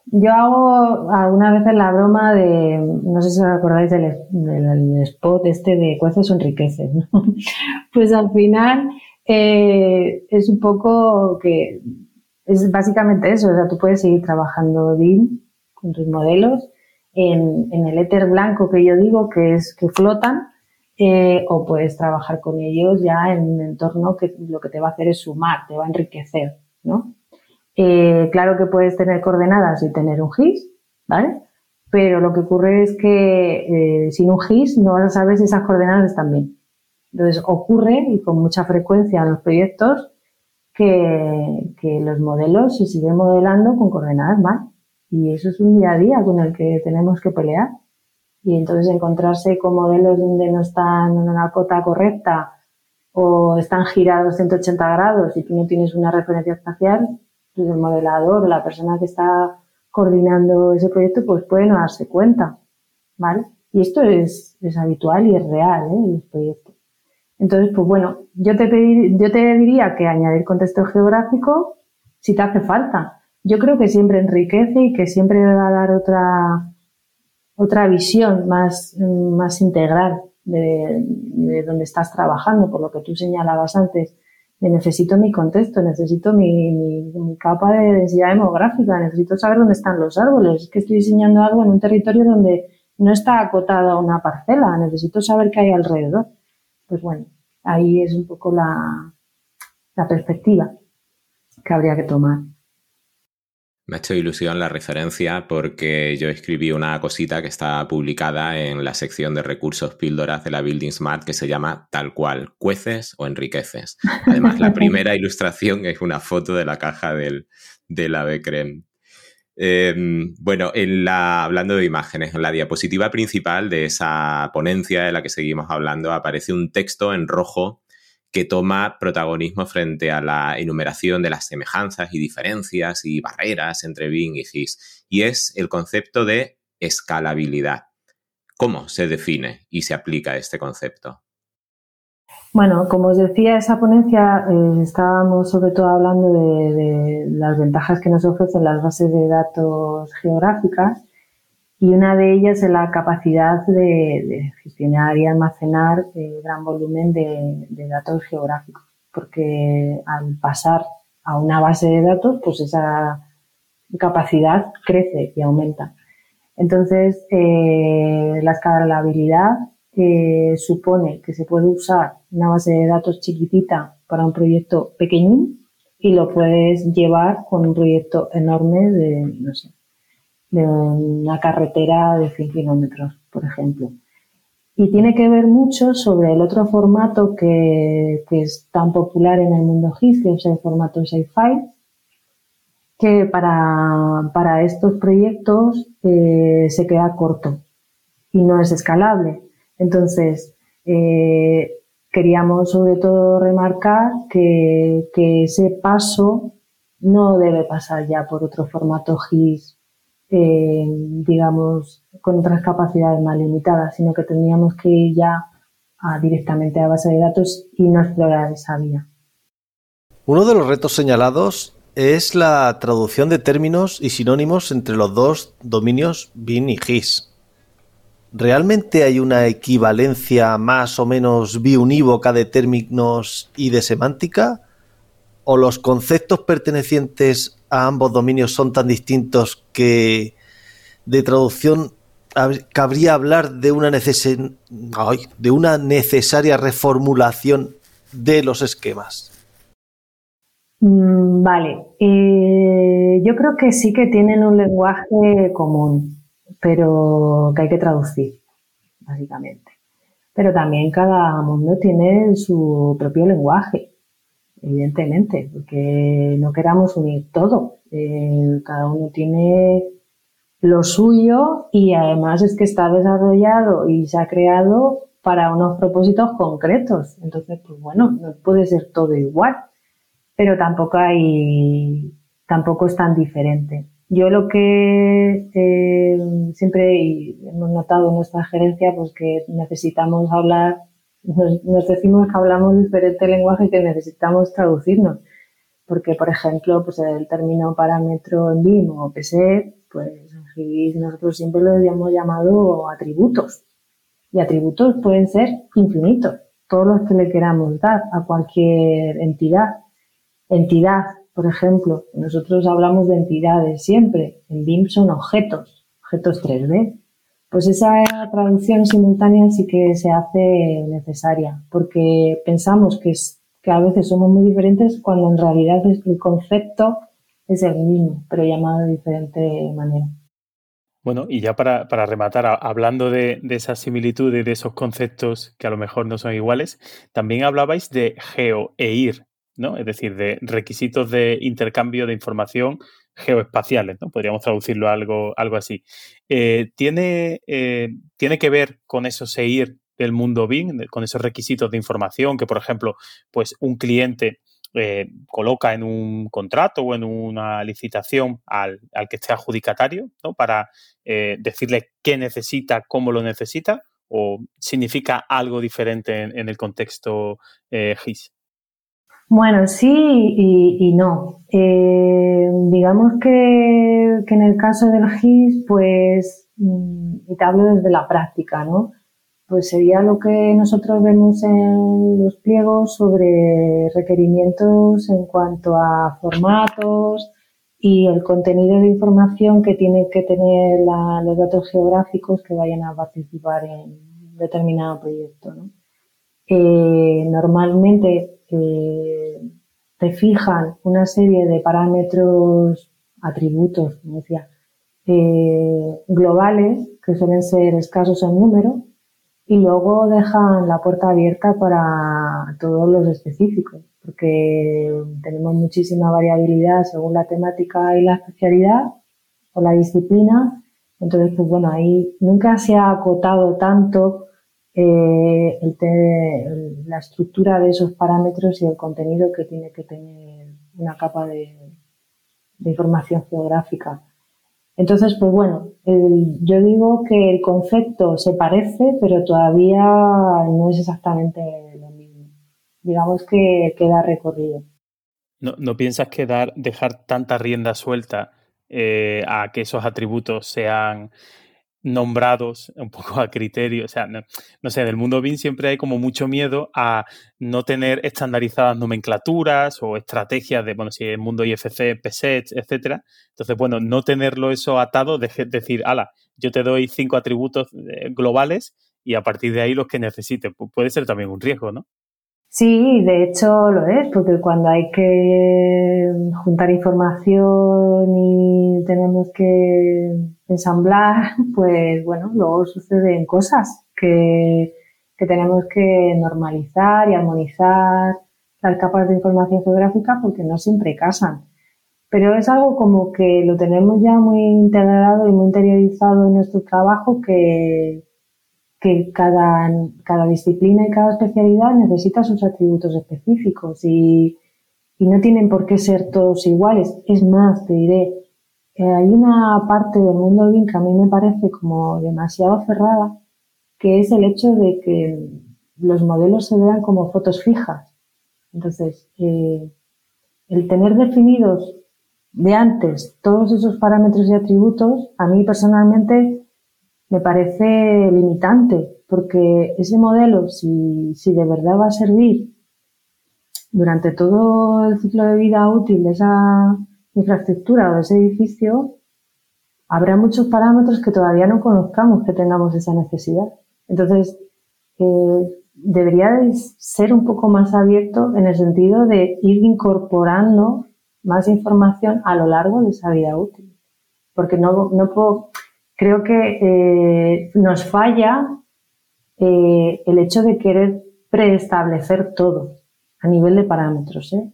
Yo hago alguna vez la broma de, no sé si os acordáis del, spot este de cueces enriqueces, ¿no? Pues al final es un poco que es básicamente eso, o sea, tú puedes seguir trabajando BIM con tus modelos en, el éter blanco que yo digo, que es que flotan, eh, o puedes trabajar con ellos ya en un entorno que lo que te va a hacer es sumar, te va a enriquecer, ¿no? Eh, claro que puedes tener coordenadas y tener un GIS, ¿vale? Pero lo que ocurre es que eh, sin un GIS no vas a saber si esas coordenadas están bien. Entonces ocurre y con mucha frecuencia en los proyectos que, que los modelos se siguen modelando con coordenadas mal. Y eso es un día a día con el que tenemos que pelear. Y entonces encontrarse con modelos donde no están en una cota correcta o están girados 180 grados y tú no tienes una referencia espacial, pues el modelador la persona que está coordinando ese proyecto pues puede no darse cuenta, ¿vale? Y esto es, es habitual y es real ¿eh? en los proyectos. Entonces, pues bueno, yo te, pedir, yo te diría que añadir contexto geográfico si te hace falta. Yo creo que siempre enriquece y que siempre va a dar otra, otra visión más, más integral de, de donde estás trabajando, por lo que tú señalabas antes. De necesito mi contexto, necesito mi, mi, capa de densidad demográfica, necesito saber dónde están los árboles. Es que estoy diseñando algo en un territorio donde no está acotada una parcela, necesito saber qué hay alrededor. Pues bueno, ahí es un poco la, la perspectiva que habría que tomar. Me ha hecho ilusión la referencia porque yo escribí una cosita que está publicada en la sección de recursos píldoras de la Building Smart que se llama tal cual, cueces o enriqueces. Además, la primera ilustración es una foto de la caja del, del ave creme. Em, bueno, en la, hablando de imágenes, en la diapositiva principal de esa ponencia de la que seguimos hablando aparece un texto en rojo que toma protagonismo frente a la enumeración de las semejanzas y diferencias y barreras entre Bing y GIS, y es el concepto de escalabilidad. ¿Cómo se define y se aplica este concepto? Bueno, como os decía, esa ponencia eh, estábamos sobre todo hablando de, de, las ventajas que nos ofrecen las bases de datos geográficas y una de ellas es la capacidad de, gestionar y almacenar eh, gran volumen de, datos geográficos, porque al pasar a una base de datos, pues esa capacidad crece y aumenta. Entonces, eh, la escalabilidad eh, supone que se puede usar una base de datos chiquitita para un proyecto pequeñín y lo puedes llevar con un proyecto enorme de, no sé, de una carretera de 100 kilómetros, por ejemplo. Y tiene que ver mucho sobre el otro formato que, es tan popular en el mundo GIS, que es el formato Shapefile, que para, para estos proyectos eh, se queda corto y no es escalable. Entonces, eh, queríamos sobre todo remarcar que, que, ese paso no debe pasar ya por otro formato GIS eh, digamos, con otras capacidades más limitadas, sino que tendríamos que ir ya directamente a base de datos y no explorar esa vía. Uno de los retos señalados es la traducción de términos y sinónimos entre los dos dominios BIN y GIS. ¿Realmente hay una equivalencia más o menos biunívoca de términos y de semántica? ¿O los conceptos pertenecientes a ambos dominios son tan distintos que de traducción cabría hablar de una, de una necesaria reformulación de los esquemas. Mm, vale, eh, yo creo que sí que tienen un lenguaje común, pero que hay que traducir, básicamente. Pero también cada mundo tiene su propio lenguaje evidentemente, porque no queramos unir todo. Eh, cada uno tiene lo suyo y además es que está desarrollado y se ha creado para unos propósitos concretos. Entonces, pues bueno, no puede ser todo igual, pero tampoco hay, tampoco es tan diferente. Yo lo que eh, siempre hemos notado en nuestra gerencia, pues que necesitamos hablar nos, decimos que hablamos diferente lenguaje y que necesitamos traducirnos. Porque, por ejemplo, pues el término parámetro en BIM o PSE, pues nosotros siempre lo hemos llamado atributos. Y atributos pueden ser infinitos, todos los que le queramos dar a cualquier entidad. Entidad, por ejemplo, nosotros hablamos de entidades siempre. En BIM son objetos, objetos 3D. Pues esa traducción simultánea sí que se hace necesaria, porque pensamos que, a veces somos muy diferentes cuando en realidad el concepto es el mismo, pero llamado de diferente manera. Bueno, y ya para, rematar, hablando de, de esas similitudes, de esos conceptos que a lo mejor no son iguales, también hablabais de geo-EIR, ¿no? Es decir, de requisitos de intercambio de información geoespaciales, ¿no? Podríamos traducirlo a algo, algo así. Eh, ¿tiene, eh, ¿Tiene que ver con esos EIR del mundo BIM, con esos requisitos de información que, por ejemplo, pues un cliente eh, coloca en un contrato o en una licitación al, que esté adjudicatario, ¿no? Para decirle qué necesita, cómo lo necesita, o significa algo diferente en, el contexto GIS? Bueno, sí y, no. digamos que, en el caso del GIS, pues, mm, y te hablo desde la práctica, ¿no? pues sería lo que nosotros vemos en los pliegos sobre requerimientos en cuanto a formatos y el contenido de información que tienen que tener los datos geográficos que vayan a participar en determinado proyecto. Eh, normalmente eh, te fijan una serie de parámetros, atributos, como decía, eh, globales que suelen ser escasos en número y luego dejan la puerta abierta para todos los específicos, porque tenemos muchísima variabilidad según la temática y la especialidad o la disciplina. Entonces, pues bueno, ahí nunca se ha acotado tanto eh, la estructura de esos parámetros y el contenido que tiene que tener una capa de información geográfica. Entonces, pues bueno, yo digo que el concepto se parece, pero todavía no es exactamente lo mismo. Digamos que queda recorrido. ¿No, piensas que dar, dejar tanta rienda suelta eh, a que esos atributos sean nombrados un poco a criterio. O sea, no, sé, en el mundo BIM siempre hay como mucho miedo a no tener estandarizadas nomenclaturas o estrategias de, bueno, si el mundo IFC, PSET, etcétera. Entonces, bueno, no tenerlo eso atado, de, decir, ala, yo te doy cinco atributos eh, globales y a partir de ahí los que necesite. puede ser también un riesgo, ¿no? Sí, de hecho lo es, porque cuando hay que juntar información y tenemos que ensamblar, pues bueno, luego suceden cosas que, que tenemos que normalizar y armonizar las capas de información geográfica porque no siempre casan. Pero es algo como que lo tenemos ya muy integrado y muy interiorizado en nuestro trabajo que, que cada, cada disciplina y cada especialidad necesita sus atributos específicos y, y no tienen por qué ser todos iguales. Es más, te diré, eh, hay una parte del mundo BIM que a mí me parece como demasiado cerrada, que es el hecho de que los modelos se vean como fotos fijas. Entonces, eh, el tener definidos de antes todos esos parámetros y atributos, a mí personalmente me parece limitante, porque ese modelo, si, si de verdad va a servir durante todo el ciclo de vida útil de esa infraestructura o de ese edificio, habrá muchos parámetros que todavía no conozcamos que tengamos esa necesidad. Entonces, eh, debería ser un poco más abierto en el sentido de ir incorporando más información a lo largo de esa vida útil. Porque no, no puedo, creo que eh, nos falla eh, el hecho de querer preestablecer todo a nivel de parámetros. ¿eh?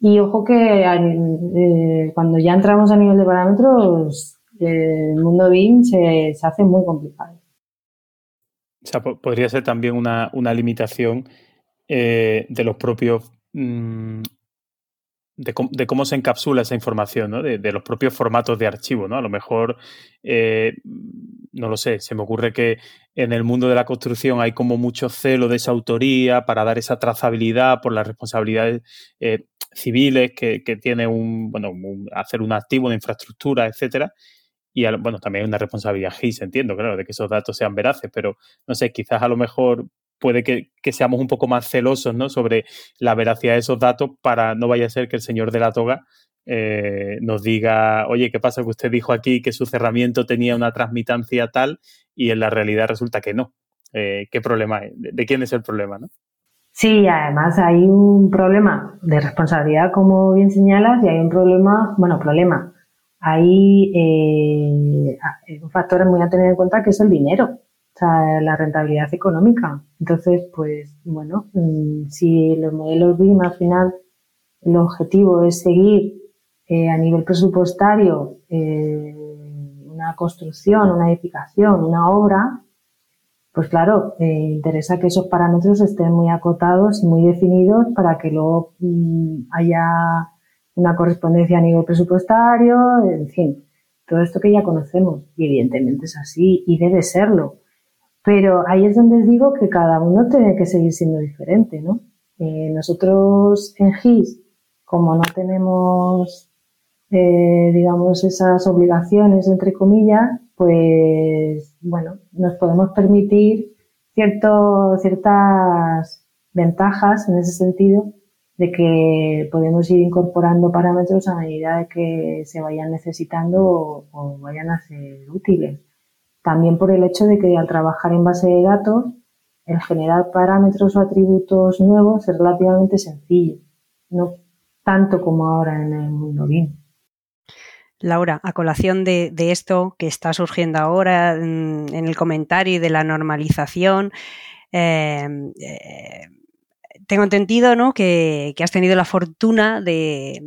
Y ojo que cuando ya entramos a nivel de parámetros, el mundo BIM se, hace muy complicado. O sea, podría ser también una, limitación de los propios mm, de, cómo se encapsula esa información, ¿no? de, los propios formatos de archivo. ¿no? A lo mejor, eh, no lo sé, se me ocurre que en el mundo de la construcción hay como mucho celo de esa autoría para dar esa trazabilidad por las responsabilidades eh, civiles que, tiene un, bueno, hacer un activo, de infraestructura, etcétera. Y bueno, también hay una responsabilidad GIS, entiendo, claro, de que esos datos sean veraces, pero no sé, quizás a lo mejor puede que, seamos un poco más celosos ¿no? sobre la veracidad de esos datos para no vaya a ser que el señor de la toga eh, nos diga, oye, ¿qué pasa que usted dijo aquí que su cerramiento tenía una transmitancia tal y en la realidad resulta que no? Eh, ¿Qué problema es? ¿De, quién es el problema? ¿no? Sí, además hay un problema de responsabilidad, como bien señalas, y hay un problema, bueno, problema. ahí eh, un factor muy a tener en cuenta que es el dinero, la rentabilidad económica. Entonces, pues bueno, mm, si los modelos BIM al final el objetivo es seguir eh, a nivel presupuestario eh, una construcción, una edificación, una obra, pues claro, eh, interesa que esos parámetros estén muy acotados y muy definidos para que luego mm, haya una correspondencia a nivel presupuestario, en fin, todo esto que ya conocemos. Y evidentemente es así y debe serlo. Pero ahí es donde digo que cada uno tiene que seguir siendo diferente, ¿no? Eh, nosotros en GIS, como no tenemos, eh, digamos, esas obligaciones, entre comillas, pues, bueno, nos podemos permitir ciertas ventajas en ese sentido de que podemos ir incorporando parámetros a medida de que se vayan necesitando o, vayan a ser útiles. También por el hecho de que al trabajar en base de datos, el generar parámetros o atributos nuevos es relativamente sencillo, no tanto como ahora en el mundo BIM. Laura, a colación de, esto que está surgiendo ahora en, el comentario de la normalización, eh, eh, tengo entendido ¿no? que, has tenido la fortuna de,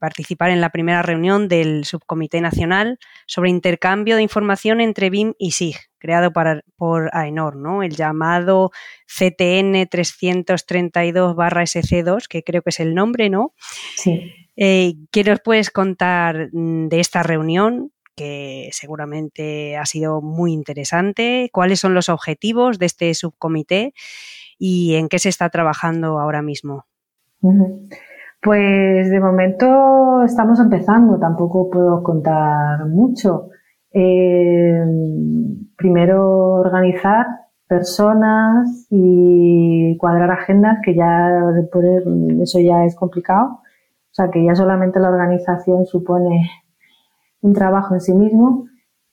participar en la primera reunión del Subcomité Nacional sobre intercambio de información entre BIM y SIG, creado por AENOR, ¿no? el llamado CTN 332-SC2, que creo que es el nombre, ¿no? Sí. Eh, ¿Qué nos puedes contar de esta reunión? que seguramente ha sido muy interesante. ¿Cuáles son los objetivos de este subcomité y en qué se está trabajando ahora mismo. Pues de momento estamos empezando, tampoco puedo contar mucho. Eh, primero organizar personas y cuadrar agendas, que ya eso ya es complicado. O sea, que ya solamente la organización supone un trabajo en sí mismo.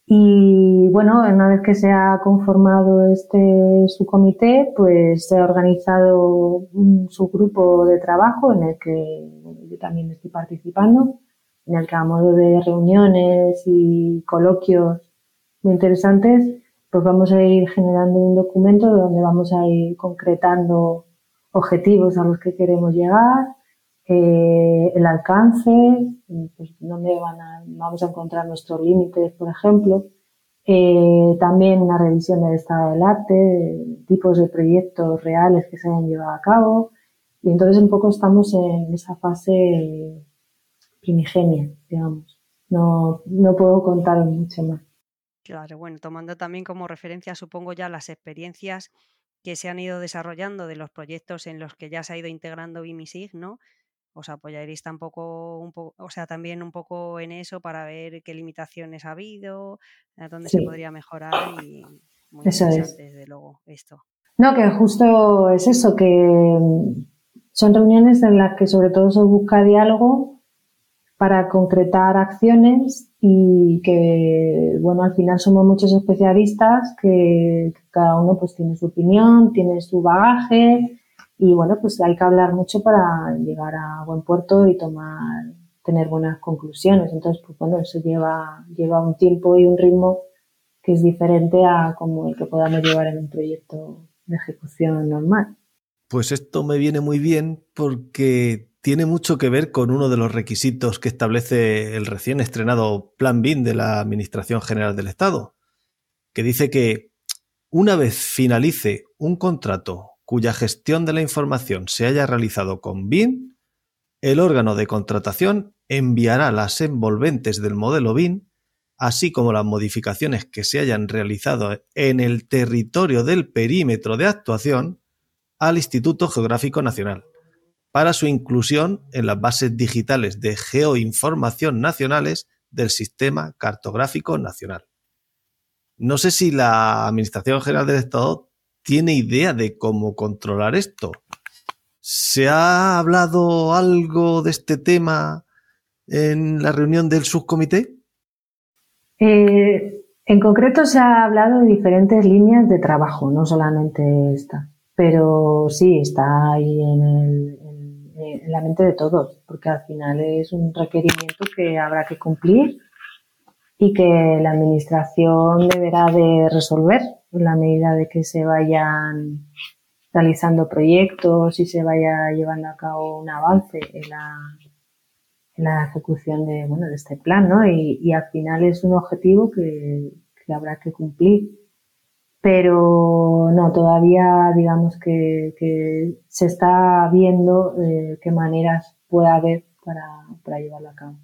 Y bueno, una vez que se ha conformado este subcomité, pues se ha organizado un subgrupo de trabajo en el que yo también estoy participando, en el que a modo de reuniones y coloquios muy interesantes, pues vamos a ir generando un documento donde vamos a ir concretando objetivos a los que queremos llegar, eh, el alcance, pues, dónde van a, vamos a encontrar nuestros límites, por ejemplo. Eh, también una revisión del estado del arte, tipos de proyectos reales que se hayan llevado a cabo. Y entonces un poco estamos en esa fase primigenia, digamos. No, no puedo contar mucho más. Claro, bueno, tomando también como referencia, supongo ya las experiencias que se han ido desarrollando de los proyectos en los que ya se ha ido integrando BIMISIG, ¿no? Os apoyaréis tampoco un poco, o sea, también un poco en eso para ver qué limitaciones ha habido, dónde se podría mejorar y muy eso es. desde luego esto. No, que justo es eso, que mm, son reuniones en las que sobre todo se busca diálogo para concretar acciones y que, bueno, al final somos muchos especialistas que cada uno pues tiene su opinión, tiene su bagaje, y bueno, pues hay que hablar mucho para llegar a buen puerto y tomar, tener buenas conclusiones. Entonces, pues bueno, eso lleva, lleva un tiempo y un ritmo que es diferente a como el que podamos llevar en un proyecto de ejecución normal. Pues esto me viene muy bien porque tiene mucho que ver con uno de los requisitos que establece el recién estrenado Plan BIM de la Administración General del Estado, que dice que una vez finalice un contrato cuya gestión de la información se haya realizado con BIM, el órgano de contratación enviará las envolventes del modelo BIM, así como las modificaciones que se hayan realizado en el territorio del perímetro de actuación, al Instituto Geográfico Nacional, para su inclusión en las bases digitales de geoinformación nacionales del Sistema Cartográfico Nacional. No sé si la Administración General del Estado tiene idea de cómo controlar esto. ¿Se ha hablado algo de este tema en la reunión del subcomité? Eh, en concreto se ha hablado de diferentes líneas de trabajo, no solamente esta, pero sí está ahí en, en la mente de todos, porque al final es un requerimiento que habrá que cumplir y que la administración deberá de resolver en la medida de que se vayan realizando proyectos y se vaya llevando a cabo un avance en la, en la ejecución de, bueno, de este plan, ¿no? Y, y al final es un objetivo que, que, habrá que cumplir. Pero no, todavía digamos que, que se está viendo eh, qué maneras puede haber para, para llevarlo a cabo.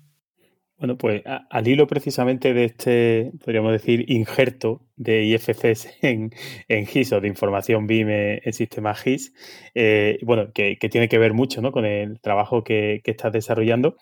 Bueno, pues al hilo precisamente de este, podríamos decir, injerto de IFCs en, en GIS o de información BIM en sistema GIS, eh, bueno, que, tiene que ver mucho ¿no? con el trabajo que, que estás desarrollando.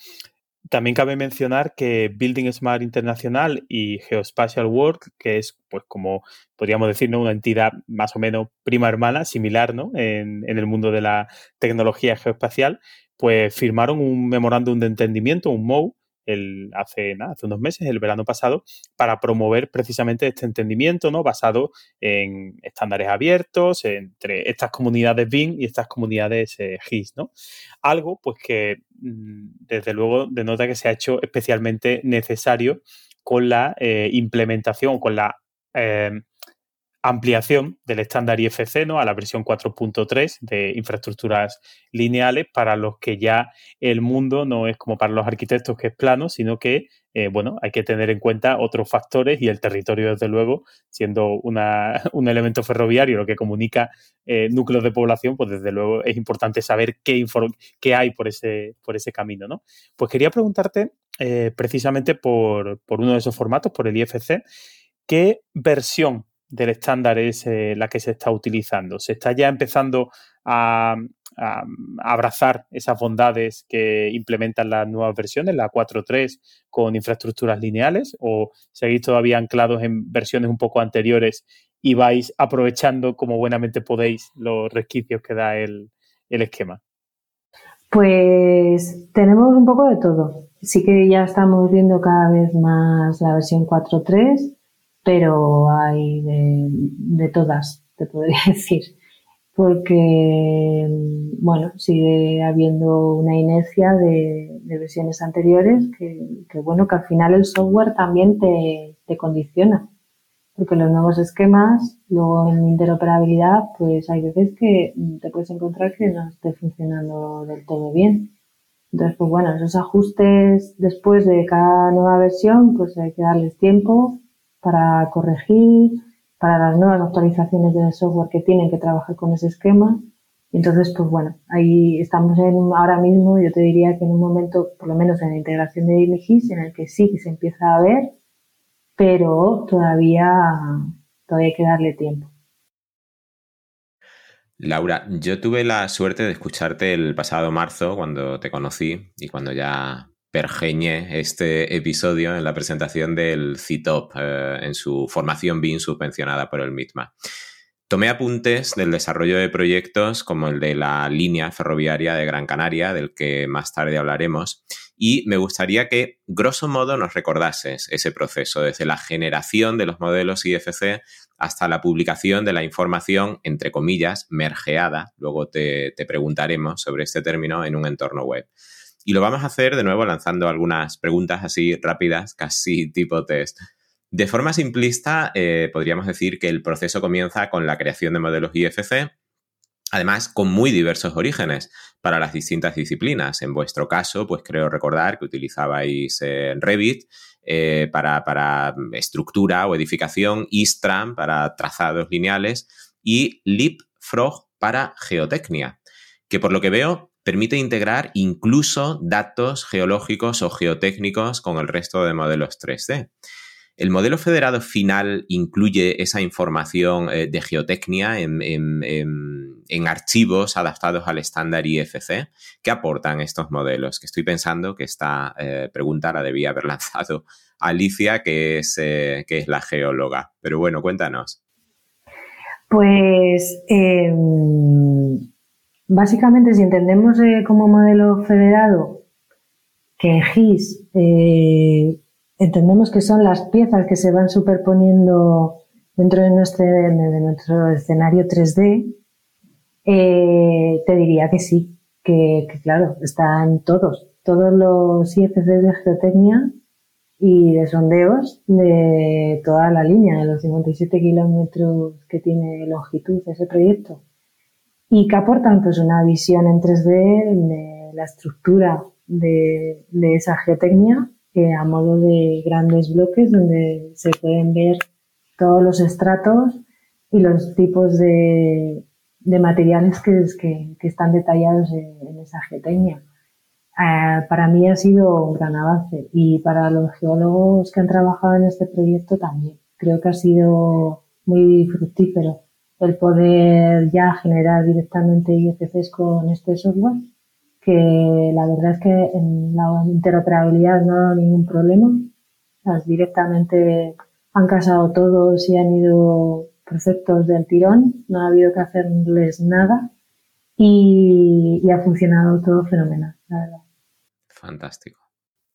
También cabe mencionar que Building Smart Internacional y Geospatial Work, que es, pues, como podríamos decir, ¿no? una entidad más o menos prima hermana, similar ¿no? en, en el mundo de la tecnología geoespacial, pues firmaron un memorándum de entendimiento, un MOU, el, hace, hace unos meses, el verano pasado, para promover precisamente este entendimiento, ¿no? Basado en estándares abiertos entre estas comunidades BIM y estas comunidades eh, GIS, ¿no? Algo, pues que mm, desde luego denota que se ha hecho especialmente necesario con la eh, implementación, con la eh, ampliación del estándar IFC ¿no? a la versión 4.3 de infraestructuras lineales para los que ya el mundo no es como para los arquitectos que es plano, sino que eh, bueno, hay que tener en cuenta otros factores y el territorio, desde luego, siendo un elemento ferroviario lo que comunica eh, núcleos de población, pues desde luego es importante saber qué, qué hay por ese, por ese camino. ¿no? Pues quería preguntarte eh, precisamente por, por uno de esos formatos, por el IFC, ¿qué versión del estándar es eh, la que se está utilizando. Se está ya empezando a, abrazar esas bondades que implementan las nuevas versiones, la 4.3 con infraestructuras lineales, o seguís todavía anclados en versiones un poco anteriores y vais aprovechando como buenamente podéis los resquicios que da el, el esquema. Pues tenemos un poco de todo. Sí que ya estamos viendo cada vez más la versión 4.3 pero hay de, todas, te podría decir, porque, bueno, sigue habiendo una inercia de, versiones anteriores que, bueno, que al final el software también te, te condiciona, porque los nuevos esquemas, luego en interoperabilidad, pues hay veces que te puedes encontrar que no esté funcionando del todo bien. Entonces, pues bueno, esos ajustes después de cada nueva versión, pues hay que darles tiempo para corregir, para las nuevas actualizaciones del software que tienen que trabajar con ese esquema. Entonces, pues bueno, ahí estamos en, ahora mismo, yo te diría que en un momento, por lo menos en la integración de IMGIS, en el que sí que se empieza a ver, pero todavía, todavía hay que darle tiempo. Laura, yo tuve la suerte de escucharte el pasado marzo cuando te conocí y cuando ya este episodio en la presentación del CITOP eh, en su formación BIM subvencionada por el MITMA. Tomé apuntes del desarrollo de proyectos como el de la línea ferroviaria de Gran Canaria, del que más tarde hablaremos, y me gustaría que, grosso modo, nos recordases ese proceso, desde la generación de los modelos IFC hasta la publicación de la información, entre comillas, mergeada, luego te preguntaremos sobre este término en un entorno web. Y lo vamos a hacer de nuevo lanzando algunas preguntas así rápidas, casi tipo test. De forma simplista, eh, podríamos decir que el proceso comienza con la creación de modelos IFC, además con muy diversos orígenes para las distintas disciplinas. En vuestro caso, pues creo recordar que utilizabais eh, Revit eh, para, para, estructura o edificación, Istram para trazados lineales y LeapFrog para geotecnia, que por lo que veo permite integrar incluso datos geológicos o geotécnicos con el resto de modelos 3D. ¿El modelo federado final incluye esa información eh, de geotecnia en, archivos adaptados al estándar IFC? ¿Qué aportan estos modelos? Que estoy pensando que esta eh, pregunta la debía haber lanzado Alicia, que es, eh, que es la geóloga. Pero bueno, cuéntanos. Pues em, Básicamente, si entendemos eh, como modelo federado que GIS eh, entendemos que son las piezas que se van superponiendo dentro de nuestro, nuestro escenario 3D, eh, te diría que sí, que, claro, están todos, todos los IFCs de geotecnia y de sondeos de toda la línea, de los 57 kilómetros que tiene longitud ese proyecto. Y que aportan pues una visión en 3D de la estructura de, esa geotecnia que a modo de grandes bloques donde se pueden ver todos los estratos y los tipos de, materiales que, que, están detallados en, esa geotecnia. Eh, para mí ha sido un gran avance y para los geólogos que han trabajado en este proyecto también. Creo que ha sido muy fructífero el poder ya generar directamente IFCs con este software, que la verdad es que en la interoperabilidad no hay ningún problema. directamente han casado todos y han ido perfectos del tirón, no ha habido que hacerles nada y, ha funcionado todo fenomenal, la verdad. Fantástico.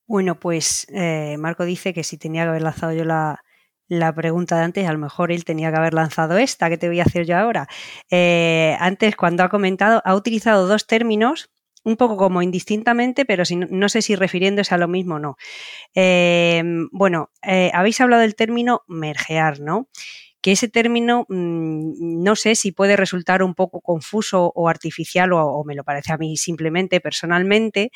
Bueno, pues eh, Marco dice que si tenía que haber lanzado yo la, pregunta de antes, a lo mejor él tenía que haber lanzado esta que te voy a hacer yo ahora. Eh, antes, cuando ha comentado, ha utilizado dos términos, un poco como indistintamente, pero si, no sé si refiriéndose a lo mismo o no. Eh, bueno, habéis hablado del término mergear, ¿no? que ese término mm, no sé si puede resultar un poco confuso o artificial o, me lo parece a mí simplemente personalmente,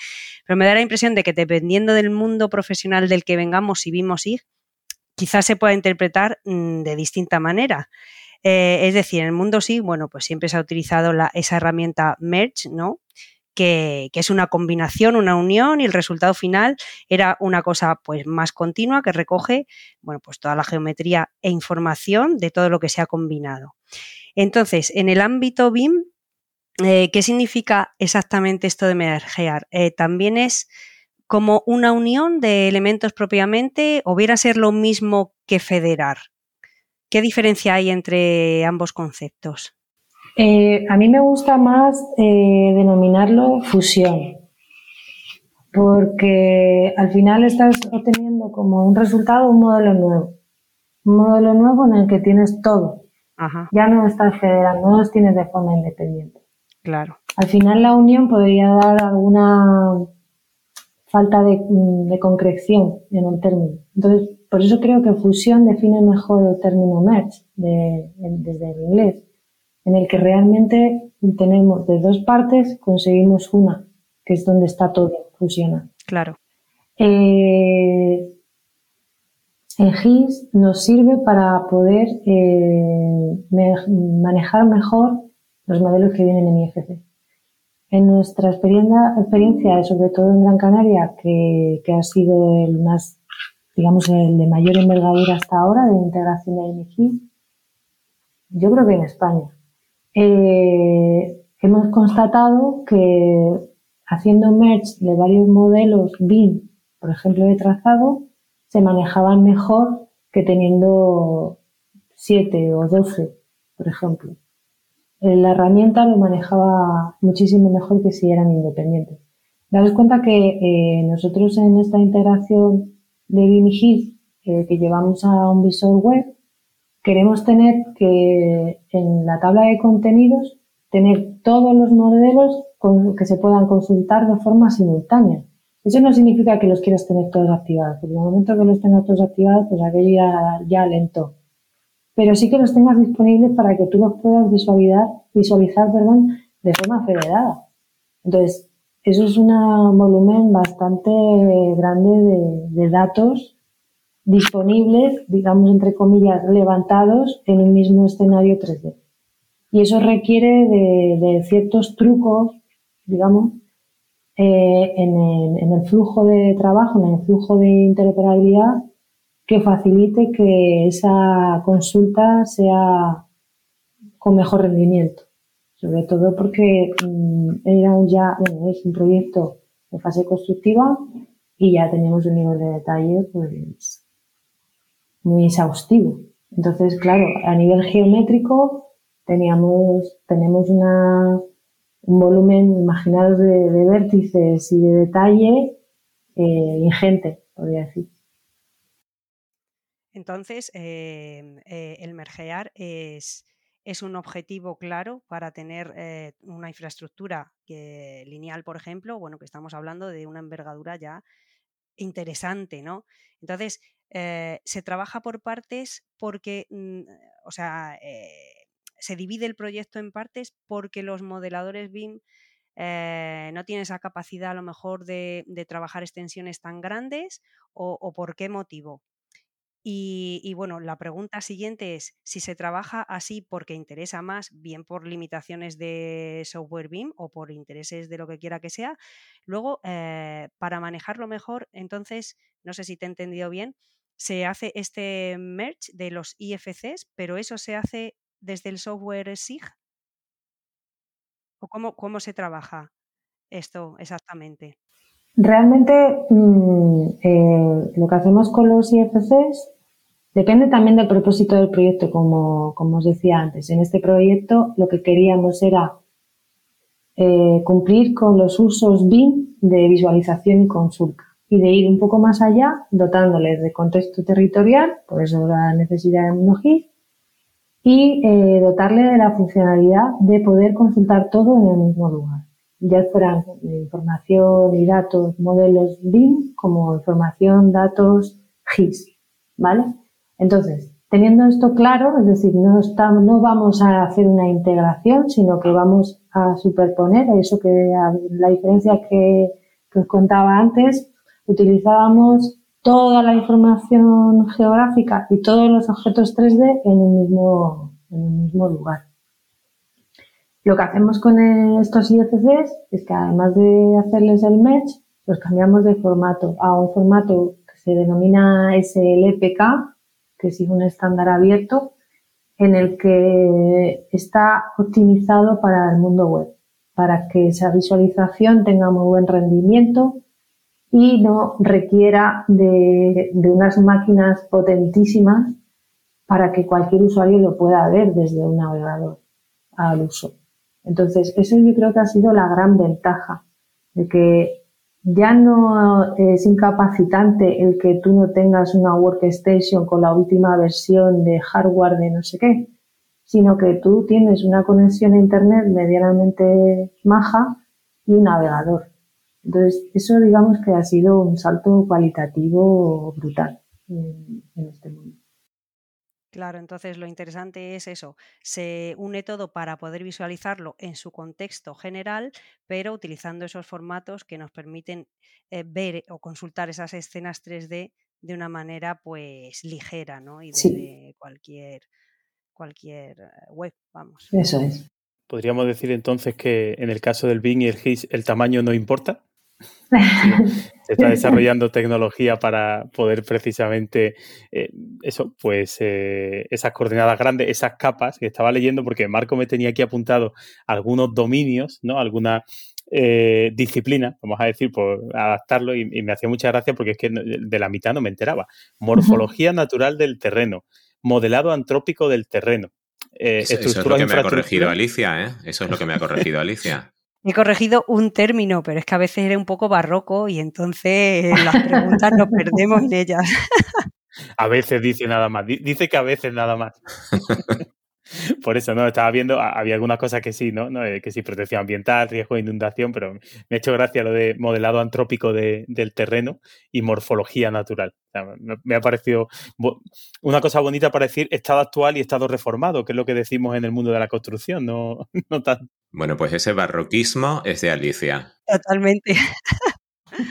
pero me da la impresión de que dependiendo del mundo profesional del que vengamos y vimos ir, quizás se pueda interpretar mm, de distinta manera. Eh, es decir, en el mundo sí, bueno, pues siempre se ha utilizado esa herramienta Merge, ¿no? que, es una combinación, una unión y el resultado final era una cosa pues más continua que recoge bueno, pues toda la geometría e información de todo lo que se ha combinado. Entonces, en el ámbito BIM, eh, ¿qué significa exactamente esto de mergear? Eh, también es como una unión de elementos propiamente o viera ser lo mismo que federar. ¿Qué diferencia hay entre ambos conceptos? Eh, a mí me gusta más eh, denominarlo fusión, porque al final estás obteniendo como un resultado un modelo nuevo, un modelo nuevo en el que tienes todo. Ya no estás federando, no los tienes de forma independiente. Claro. Al final la unión podría dar alguna falta de, de concreción en el término. Entonces, por eso creo que fusión define mejor el término merge desde el inglés en el que realmente tenemos de dos partes, conseguimos una, que es donde está todo, fusiona. Claro. Eh, el GIS nos sirve para poder eh, manejar mejor los modelos que vienen en IFC. En nuestra experiencia, sobre todo en Gran Canaria, que, ha sido el más, digamos, el de mayor envergadura hasta ahora de integración de GIS, yo creo que en España. Eh, hemos constatado que haciendo merge de varios modelos BIM, por ejemplo, de trazado, se manejaban mejor que teniendo 7 o 12, por ejemplo. Eh, la herramienta lo manejaba muchísimo mejor que si eran independientes. Daros cuenta que eh, nosotros en esta integración de BIM y que llevamos a un visor web, queremos tener que en la tabla de contenidos tener todos los modelos que se puedan consultar de forma simultánea. Eso no significa que los quieras tener todos activados, porque en el momento que los tengas todos activados, pues aquello ya, ya lento. Pero sí que los tengas disponibles para que tú los puedas visualizar, visualizar perdón, de forma federada. Entonces, eso es un volumen bastante grande de, de datos disponibles, digamos, entre comillas, levantados en un mismo escenario 3D. Y eso requiere de, ciertos trucos, digamos, eh, en, el, flujo de trabajo, en el flujo de interoperabilidad, que facilite que esa consulta sea con mejor rendimiento. Sobre todo porque mm, era ya, bueno, es un proyecto de fase constructiva y ya tenemos un nivel de detalle pues muy exhaustivo. Entonces, claro, a nivel geométrico teníamos, tenemos una, un volumen, imaginados de, vértices y de detalle eh, ingente, podría decir. Entonces, eh, eh, el mergear es, un objetivo claro para tener eh, una infraestructura lineal, por ejemplo, bueno, que estamos hablando de una envergadura ya interesante, ¿no? Entonces, eh, se trabaja por partes porque, mm, o sea, se divide el proyecto en partes porque los modeladores BIM no tienen esa capacidad a lo mejor de, trabajar extensiones tan grandes o, por qué motivo. Y, bueno, la pregunta siguiente es si se trabaja así porque interesa más, bien por limitaciones de software BIM o por intereses de lo que quiera que sea. Luego, eh, para manejarlo mejor, entonces, no sé si te he entendido bien, se hace este merge de los IFCs, pero eso se hace desde el software SIG. ¿O cómo, cómo se trabaja esto exactamente? Realmente mm, eh, lo que hacemos con los IFCs Depende también del propósito del proyecto, como, os decía antes. En este proyecto lo que queríamos era eh, cumplir con los usos BIM de visualización y consulta y de ir un poco más allá, dotándoles de contexto territorial, por eso la necesidad de MinoGIF, y eh, dotarle de la funcionalidad de poder consultar todo en el mismo lugar. Ya fueran información y datos, modelos BIM, como información, datos GIS, ¿vale? Entonces, teniendo esto claro, es decir, no, vamos a hacer una integración, sino que vamos a superponer eso que la diferencia que, os contaba antes, utilizábamos toda la información geográfica y todos los objetos 3D en un mismo, mismo lugar. Lo que hacemos con estos IFCs es que además de hacerles el match, los cambiamos de formato a un formato que se denomina SLPK, que sigue un estándar abierto en el que está optimizado para el mundo web, para que esa visualización tenga muy buen rendimiento y no requiera de, unas máquinas potentísimas para que cualquier usuario lo pueda ver desde un navegador al uso. Entonces, eso yo creo que ha sido la gran ventaja de que ya no es incapacitante el que tú no tengas una workstation con la última versión de hardware de no sé qué, sino que tú tienes una conexión a Internet medianamente maja y un navegador. Entonces, eso digamos que ha sido un salto cualitativo brutal en, en este mundo. Claro, entonces lo interesante es eso, se une todo para poder visualizarlo en su contexto general, pero utilizando esos formatos que nos permiten eh, ver o consultar esas escenas 3D de una manera pues ligera, ¿no? Y desde cualquier, cualquier eh, web, vamos. Eso es. Podríamos decir entonces que en el caso del Bing y el GIS el tamaño no importa. Se está desarrollando tecnología para poder precisamente eh, eso, pues eh, esas coordenadas grandes, esas capas que estaba leyendo, porque Marco me tenía aquí apuntado algunos dominios, ¿no? Alguna eh, disciplina, vamos a decir, por adaptarlo, y, me hacía mucha gracia porque es que de la mitad no me enteraba. Morfología natural del terreno, modelado antrópico del terreno. eso, es lo que me ha corregido Alicia, ¿eh? Eso es lo que me ha corregido Alicia. He corregido un término, pero es que a veces era un poco barroco y entonces las preguntas nos perdemos en ellas. A veces dice nada más. Dice que a veces nada más. Por eso, ¿no? Estaba viendo, había algunas cosas que sí, ¿no? Eh, que sí, protección ambiental, riesgo de inundación, pero me ha hecho gracia lo de modelado antrópico del terreno y morfología natural. me, ha parecido una cosa bonita para decir estado actual y estado reformado, que es lo que decimos en el mundo de la construcción, no, no tan... Bueno, pues ese barroquismo es de Alicia. Totalmente.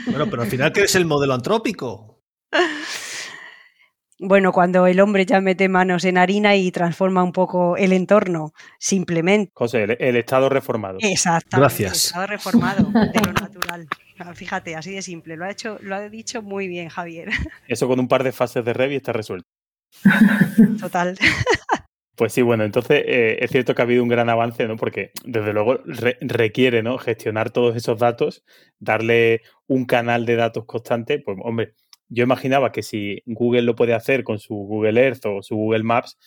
Bueno, pero al final, ¿qué es el modelo antrópico? Bueno, cuando el hombre ya mete manos en harina y transforma un poco el entorno, simplemente. José, el, estado reformado. Exacto. Gracias. El estado reformado de lo natural. Fíjate, así de simple. Lo ha hecho, lo ha dicho muy bien, Javier. Eso con un par de fases de Revi está resuelto. Total. Pues sí, bueno, entonces eh, es cierto que ha habido un gran avance, ¿no? Porque desde luego requiere, ¿no? Gestionar todos esos datos, darle un canal de datos constante, pues hombre, yo imaginaba que si Google lo puede hacer con su Google Earth o su Google Maps,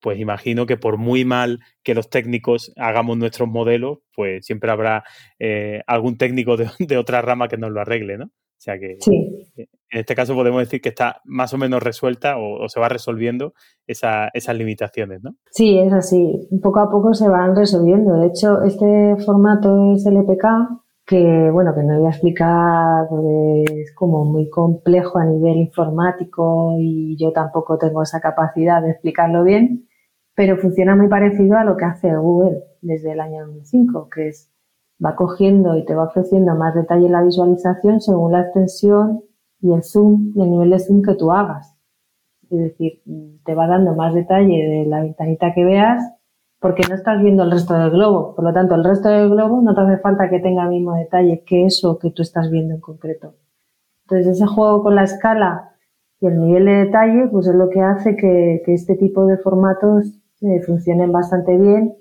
pues imagino que por muy mal que los técnicos hagamos nuestros modelos, pues siempre habrá eh, algún técnico de, otra rama que nos lo arregle, ¿no? O sea que en este caso podemos decir que está más o menos resuelta o, se va resolviendo esas limitaciones, ¿no? Sí, es así. Poco a poco se van resolviendo. De hecho, este formato es LPK, que bueno, que no voy a explicar es como muy complejo a nivel informático y yo tampoco tengo esa capacidad de explicarlo bien, pero funciona muy parecido a lo que hace Google desde el año 2005, que es va cogiendo y te va ofreciendo más detalle la visualización según la extensión y el zoom y el nivel de zoom que tú hagas. Es decir, te va dando más detalle de la ventanita que veas porque no estás viendo el resto del globo. Por lo tanto, el resto del globo no te hace falta que tenga el mismo detalle que eso que tú estás viendo en concreto. Entonces, ese juego con la escala y el nivel de detalle, pues es lo que hace que, este tipo de formatos eh, funcionen bastante bien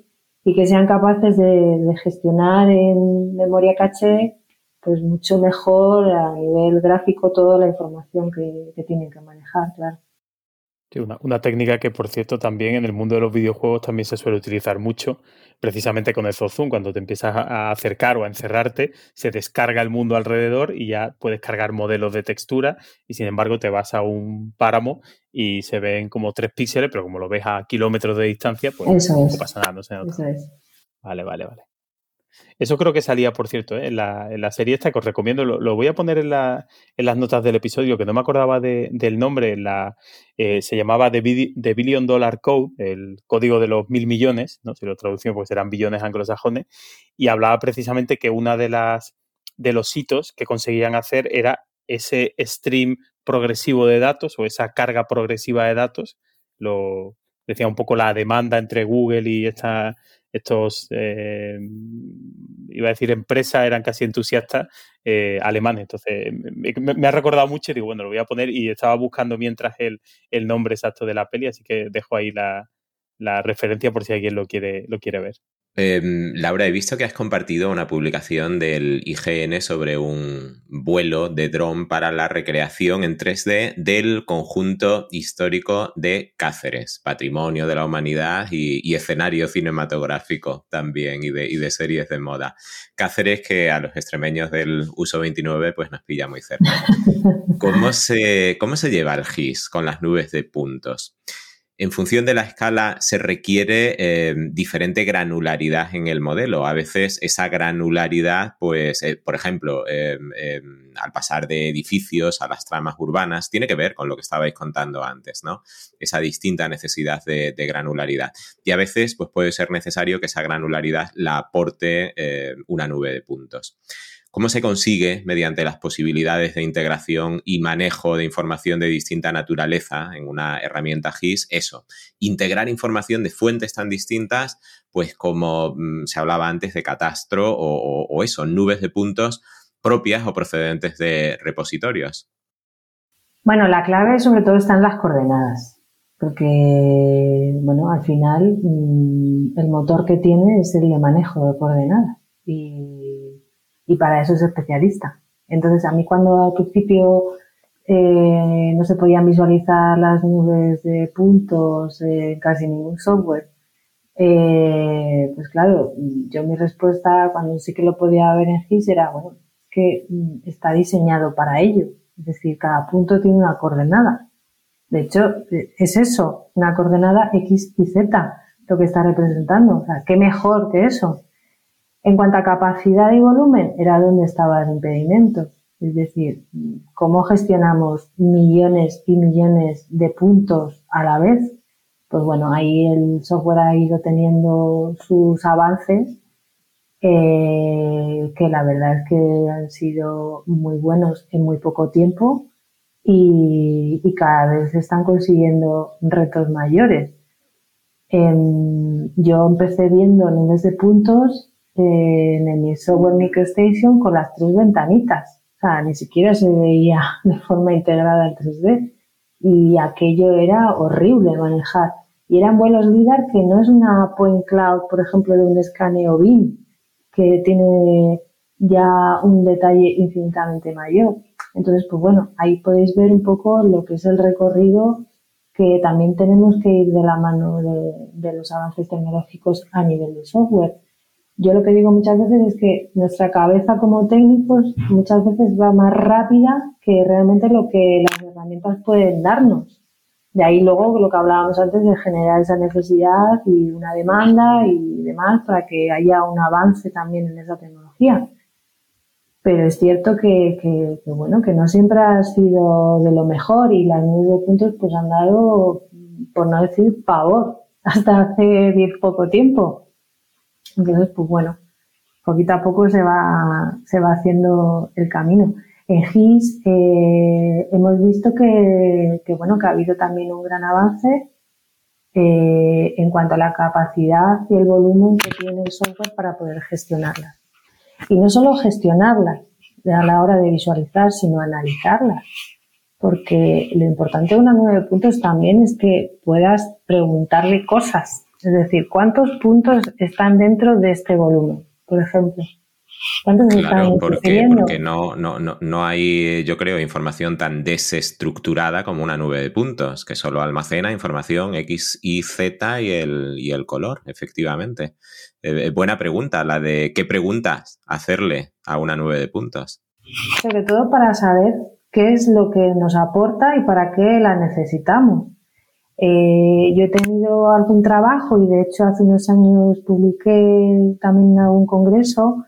y que sean capaces de, gestionar en memoria caché pues mucho mejor a nivel gráfico toda la información que, que tienen que manejar, claro una, técnica que, por cierto, también en el mundo de los videojuegos también se suele utilizar mucho, precisamente con el zoom. Cuando te empiezas a acercar o a encerrarte, se descarga el mundo alrededor y ya puedes cargar modelos de textura y, sin embargo, te vas a un páramo y se ven como tres píxeles, pero como lo ves a kilómetros de distancia, pues no pasa nada, no se nota. Vale, vale, vale. Eso creo que salía, por cierto, ¿eh? en, la, serie esta que os recomiendo. Lo, voy a poner en, las notas del episodio, que no me acordaba del nombre. La, eh, se llamaba The, Billion Dollar Code, el código de los mil millones, ¿no? si lo traducimos, pues eran billones anglosajones, y hablaba precisamente que una de las de los hitos que conseguían hacer era ese stream progresivo de datos o esa carga progresiva de datos. Lo decía un poco la demanda entre Google y esta estos, eh, iba a decir empresas, eran casi entusiastas eh, alemanes. Entonces, me, ha recordado mucho y digo, bueno, lo voy a poner y estaba buscando mientras el, el nombre exacto de la peli, así que dejo ahí la, la referencia por si alguien lo quiere, lo quiere ver. Em, Laura, he visto que has compartido una publicación del IGN sobre un vuelo de dron para la recreación en 3D del conjunto histórico de Cáceres, patrimonio de la humanidad y, escenario cinematográfico también y de, y de, series de moda. Cáceres que a los extremeños del uso 29 pues nos pilla muy cerca. ¿Cómo se, cómo se lleva el GIS con las nubes de puntos? En función de la escala se requiere eh, diferente granularidad en el modelo. A veces esa granularidad, pues, eh, por ejemplo, em, em, al pasar de edificios a las tramas urbanas, tiene que ver con lo que estabais contando antes, ¿no? Esa distinta necesidad de, de granularidad. Y a veces, pues, puede ser necesario que esa granularidad la aporte eh, una nube de puntos. ¿Cómo se consigue, mediante las posibilidades de integración y manejo de información de distinta naturaleza en una herramienta GIS, eso, integrar información de fuentes tan distintas, pues como mm, se hablaba antes de catastro o, eso, nubes de puntos propias o procedentes de repositorios? Bueno, la clave sobre todo está en las coordenadas, porque, bueno, al final mm, el motor que tiene es el de manejo de coordenadas. Y y para eso es especialista. Entonces, a mí cuando al principio eh, no se podían visualizar las nubes de puntos en casi ningún software, eh, pues claro, yo mi respuesta cuando sí que lo podía ver en GIS era, bueno, que mm, está diseñado para ello. Es decir, cada punto tiene una coordenada. De hecho, es eso, una coordenada X y Z, lo que está representando. O sea, ¿qué mejor que eso? En cuanto a capacidad y volumen, era donde estaba el impedimento. Es decir, cómo gestionamos millones y millones de puntos a la vez. Pues bueno, ahí el software ha ido teniendo sus avances eh, que la verdad es que han sido muy buenos en muy poco tiempo y, cada vez están consiguiendo retos mayores. yo empecé viendo nubes de puntos en mi software MicroStation con las tres ventanitas. O sea, ni siquiera se veía de forma integrada en 3D. Y aquello era horrible manejar. Y eran vuelos LIDAR que no es una point cloud, por ejemplo, de un escaneo BIM, que tiene ya un detalle infinitamente mayor. Entonces, pues bueno, ahí podéis ver un poco lo que es el recorrido que también tenemos que ir de la mano de los avances tecnológicos a nivel de software yo lo que digo muchas veces es que nuestra cabeza como técnicos muchas veces va más rápida que realmente lo que las herramientas pueden darnos. De ahí luego lo que hablábamos antes de generar esa necesidad y una demanda y demás para que haya un avance también en esa tecnología. Pero es cierto que, bueno, que no siempre ha sido de lo mejor y las nubes puntos pues han dado, por no decir pavor, hasta hace bien poco tiempo. Entonces, pues bueno, poquito a poco se va, se va haciendo el camino. En GIS eh, hemos visto que, bueno, que ha habido también un gran avance eh, en cuanto a la capacidad y el volumen que tiene el software para poder gestionarlas. Y no solo gestionarlas a la hora de visualizar, sino analizarlas. Porque lo importante de una nueve puntos también es que puedas preguntarle cosas. Es decir, ¿cuántos puntos están dentro de este volumen? Por ejemplo. Claro, porque, porque no, no, no, no, hay, yo creo, información tan desestructurada como una nube de puntos, que solo almacena información X, Y, Z y el, y el color, efectivamente. Eh, eh, buena pregunta, la de qué preguntas hacerle a una nube de puntos. Sobre todo para saber qué es lo que nos aporta y para qué la necesitamos. Eh, yo he tenido algún trabajo y de hecho hace unos años publiqué también en algún congreso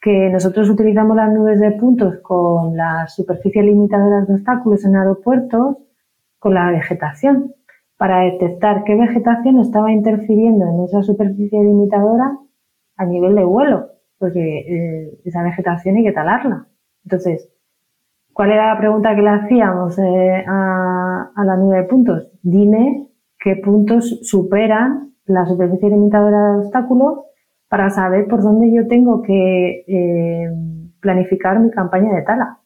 que nosotros utilizamos las nubes de puntos con la superficie limitadora de obstáculos en aeropuertos con la vegetación para detectar qué vegetación estaba interfiriendo en esa superficie limitadora a nivel de vuelo, porque eh, esa vegetación hay que talarla. Entonces, ¿cuál era la pregunta que le hacíamos eh, a la nube de puntos? Dime qué puntos superan la superficie limitadora de obstáculos para saber por dónde yo tengo que eh, planificar mi campaña de tala.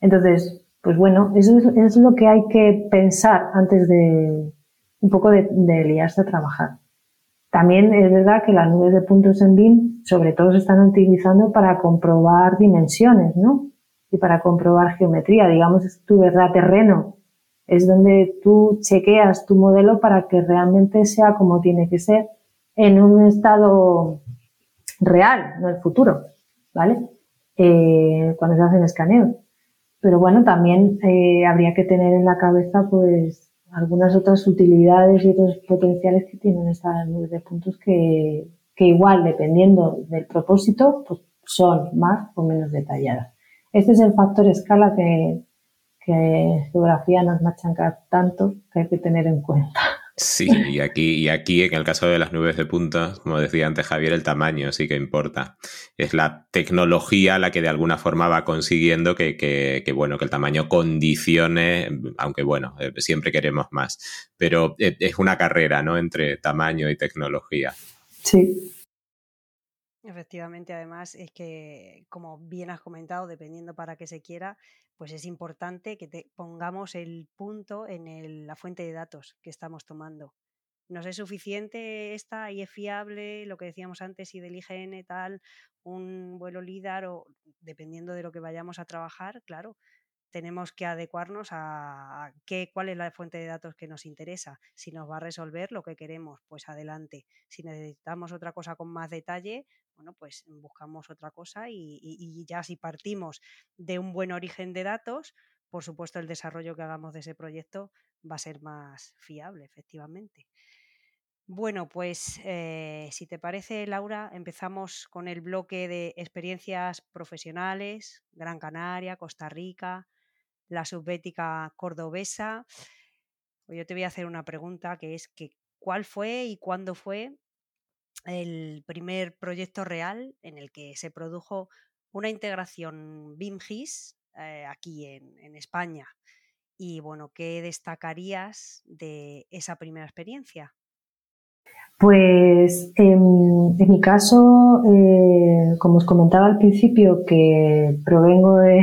Entonces, pues bueno, eso es, lo que hay que pensar antes de un poco de, liarse a trabajar. También es verdad que las nubes de puntos en BIM sobre todo se están utilizando para comprobar dimensiones, ¿no? Y para comprobar geometría. Digamos, es tu verdad terreno. Es donde tú chequeas tu modelo para que realmente sea como tiene que ser en un estado real, no el futuro, ¿vale? Eh, cuando se hacen escaneos. Pero bueno, también eh, habría que tener en la cabeza pues algunas otras utilidades y otros potenciales que tienen estas nubes de puntos que, que igual, dependiendo del propósito, pues son más o menos detalladas. Este es el factor escala que, que geografía nos machanca tanto que hay que tener en cuenta. Sí, y aquí, y aquí en el caso de las nubes de puntos, como decía antes Javier, el tamaño sí que importa. Es la tecnología la que de alguna forma va consiguiendo que, que, bueno, que el tamaño condicione, aunque bueno, eh, siempre queremos más. Pero eh, es una carrera, ¿no? Entre tamaño y tecnología. Sí. Efectivamente, además es que, como bien has comentado, dependiendo para qué se quiera, pues es importante que pongamos el punto en la fuente de datos que estamos tomando. ¿Nos es suficiente esta y es fiable lo que decíamos antes y del IGN tal, un vuelo LIDAR o dependiendo de lo que vayamos a trabajar, claro, tenemos que adecuarnos a qué, cuál es la fuente de datos que nos interesa. Si nos va a resolver lo que queremos, pues adelante. Si necesitamos otra cosa con más detalle, bueno, pues buscamos otra cosa y, ya si partimos de un buen origen de datos, por supuesto el desarrollo que hagamos de ese proyecto va a ser más fiable, efectivamente. Bueno, pues eh, si te parece, Laura, empezamos con el bloque de experiencias profesionales, Gran Canaria, Costa Rica, la subbética cordobesa. Pues yo te voy a hacer una pregunta que es que ¿cuál fue y cuándo fue el primer proyecto real en el que se produjo una integración BIM-GIS eh, aquí en, España? Y bueno, ¿qué destacarías de esa primera experiencia? Pues en, mi caso, eh, como os comentaba al principio, que provengo de,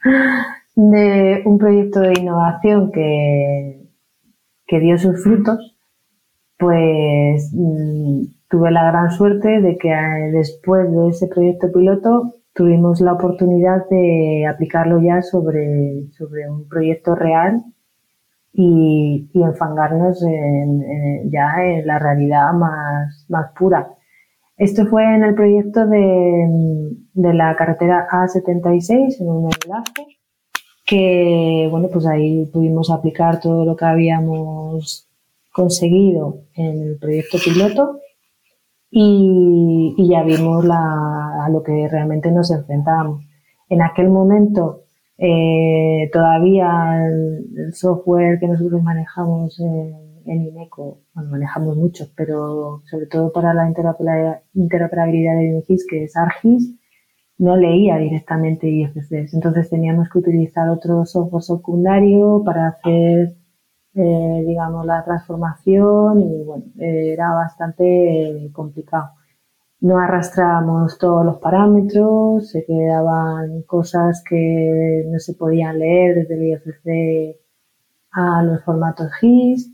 de un proyecto de innovación que, que dio sus frutos, pues mm, tuve la gran suerte de que eh, después de ese proyecto piloto tuvimos la oportunidad de aplicarlo ya sobre, sobre un proyecto real y, y enfangarnos en, ya en la realidad más, más pura. Esto fue en el proyecto de, de la carretera A76, en un enlace, que bueno, pues ahí pudimos aplicar todo lo que habíamos conseguido en el proyecto piloto y, ya vimos la, a lo que realmente nos enfrentábamos. En aquel momento eh, todavía el, software que nosotros manejamos en, en INECO, bueno, manejamos muchos, pero sobre todo para la interoperabilidad de INEGIS, que es ARGIS, no leía directamente IFCs. Entonces teníamos que utilizar otro software secundario para hacer, eh, digamos, la transformación y bueno, era bastante complicado. No arrastrábamos todos los parámetros, se quedaban cosas que no se podían leer desde el IFC a los formatos GIS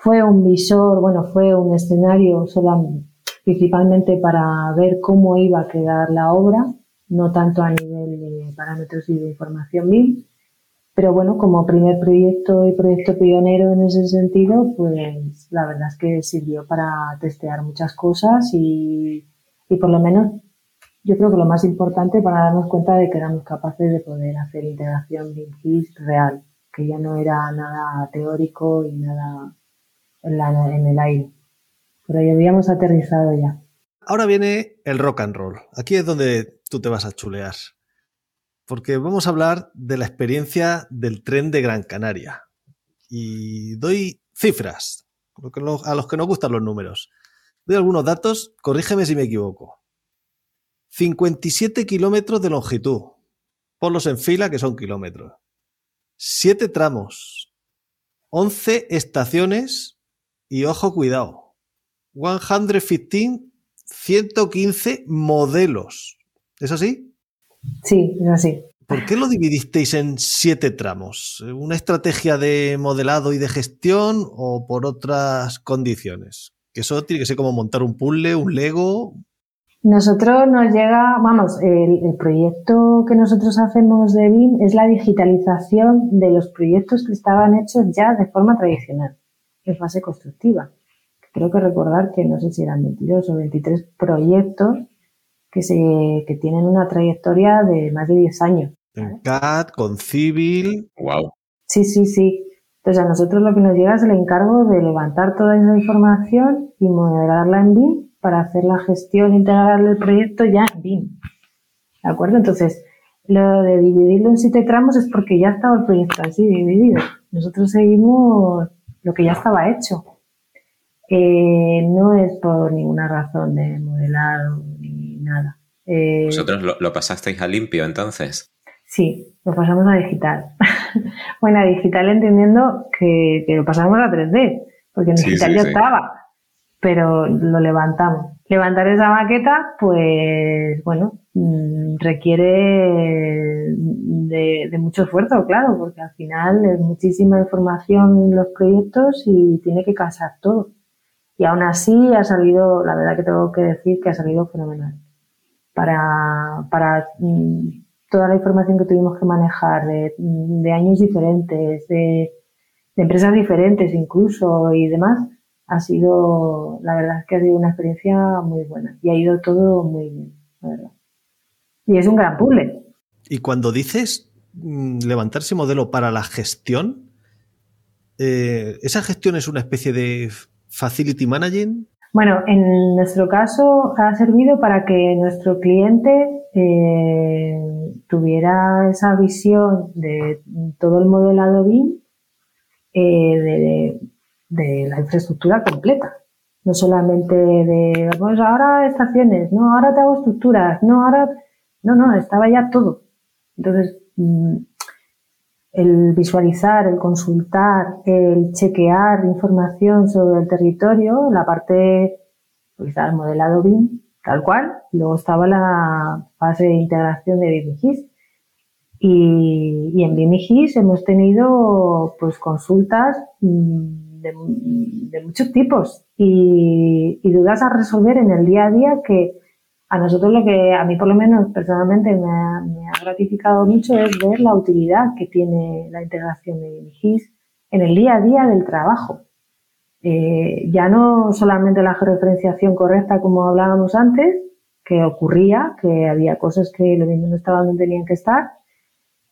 fue un visor, bueno, fue un escenario solo, principalmente para ver cómo iba a quedar la obra, no tanto a nivel de parámetros y de información mil, pero bueno, como primer proyecto y proyecto pionero en ese sentido, pues la verdad es que sirvió para testear muchas cosas y, y por lo menos yo creo que lo más importante para darnos cuenta de que éramos capaces de poder hacer integración GIS real, que ya no era nada teórico y nada en, el aire. Pero ya habíamos aterrizado ya. Ahora viene el rock and roll. Aquí es donde tú te vas a chulear. Porque vamos a hablar de la experiencia del tren de Gran Canaria. Y doy cifras, a los que nos gustan los números. Doy algunos datos, corrígeme si me equivoco. 57 kilómetros de longitud. Ponlos en fila, que son kilómetros. 7 tramos. 11 estaciones y ojo, cuidado. 115, 115 modelos. ¿Es así? Sí, es así. ¿Por qué lo dividisteis en siete tramos? ¿Una estrategia de modelado y de gestión o por otras condiciones? Que eso tiene que ser como montar un puzzle, un Lego. Nosotros nos llega, vamos, el, el, proyecto que nosotros hacemos de BIM es la digitalización de los proyectos que estaban hechos ya de forma tradicional en fase constructiva. Creo que recordar que no sé si eran 22 o 23 proyectos que, se, que tienen una trayectoria de más de 10 años. En CAD, con Civil. Wow. Sí, sí, sí. Entonces a nosotros lo que nos llega es el encargo de levantar toda esa información y modelarla en BIM para hacer la gestión integral del proyecto ya en BIM. ¿De acuerdo? Entonces, lo de dividirlo en siete tramos es porque ya estaba el proyecto así dividido. Nosotros seguimos lo que ya estaba hecho. Eh, no es por ninguna razón de modelado nada. Eh, ¿Vosotros lo, pasasteis a limpio entonces? Sí, lo pasamos a digital. bueno, a digital entendiendo que, lo pasamos a 3D, porque en digital ya estaba, pero lo levantamos. Levantar esa maqueta, pues bueno, mm, requiere de, mucho esfuerzo, claro, porque al final es muchísima información en los proyectos y tiene que casar todo. Y aún así ha salido, la verdad que tengo que decir que ha salido fenomenal. Para, para mm, toda la información que tuvimos que manejar de, de años diferentes, de, de empresas diferentes incluso y demás, ha sido, la verdad es que ha sido una experiencia muy buena y ha ido todo muy bien, la verdad. Y es un gran puzzle. Y cuando dices mm, levantarse modelo para la gestión, eh, ¿esa gestión es una especie de facility managing? Bueno, en nuestro caso ha servido para que nuestro cliente eh, tuviera esa visión de todo el modelado BIM eh, de, la infraestructura completa. No solamente de, pues ahora estaciones, no, ahora te hago estructuras, no, ahora, no, no, estaba ya todo. Entonces, mm, el visualizar, el consultar, el chequear información sobre el territorio, la parte, pues el modelado BIM, tal cual, luego estaba la fase de integración de BIM y, y en BIM hemos tenido pues consultas mm, de, muchos tipos. Y, dudas a resolver en el día a día que a nosotros lo que a mí por lo menos personalmente me ha, gratificado mucho es ver la utilidad que tiene la integración de GIS en el día a día del trabajo. Eh, ya no solamente la georreferenciación correcta como hablábamos antes, que ocurría, que había cosas que lo mismo no estaban donde tenían que estar,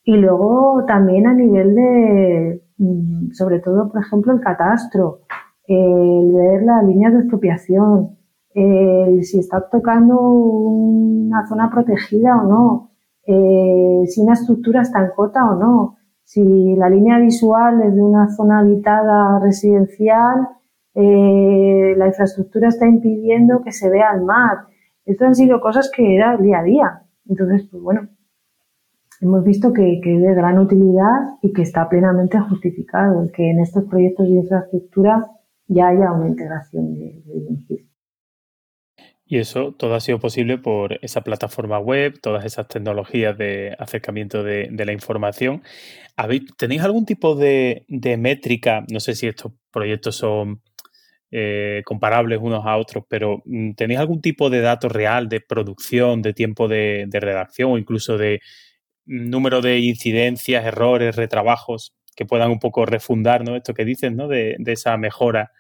y luego también a nivel de, mm, sobre todo, por ejemplo, el catastro, el ver las líneas de expropiación, el si está tocando una zona protegida o no, eh, si una estructura está en cota o no, si la línea visual es de una zona habitada residencial, eh, la infraestructura está impidiendo que se vea el mar. Estas han sido cosas que era el día a día. Entonces, pues bueno, hemos visto que, es de gran utilidad y que está plenamente justificado el que en estos proyectos de infraestructura ya haya una integración de, de y eso todo ha sido posible por esa plataforma web, todas esas tecnologías de acercamiento de, la información. ¿Tenéis algún tipo de, métrica? No sé si estos proyectos son eh, comparables unos a otros, pero mm, ¿tenéis algún tipo de dato real de producción, de tiempo de, redacción o incluso de número de incidencias, errores, retrabajos que puedan un poco refundar esto que dices, ¿no? de, de esa mejora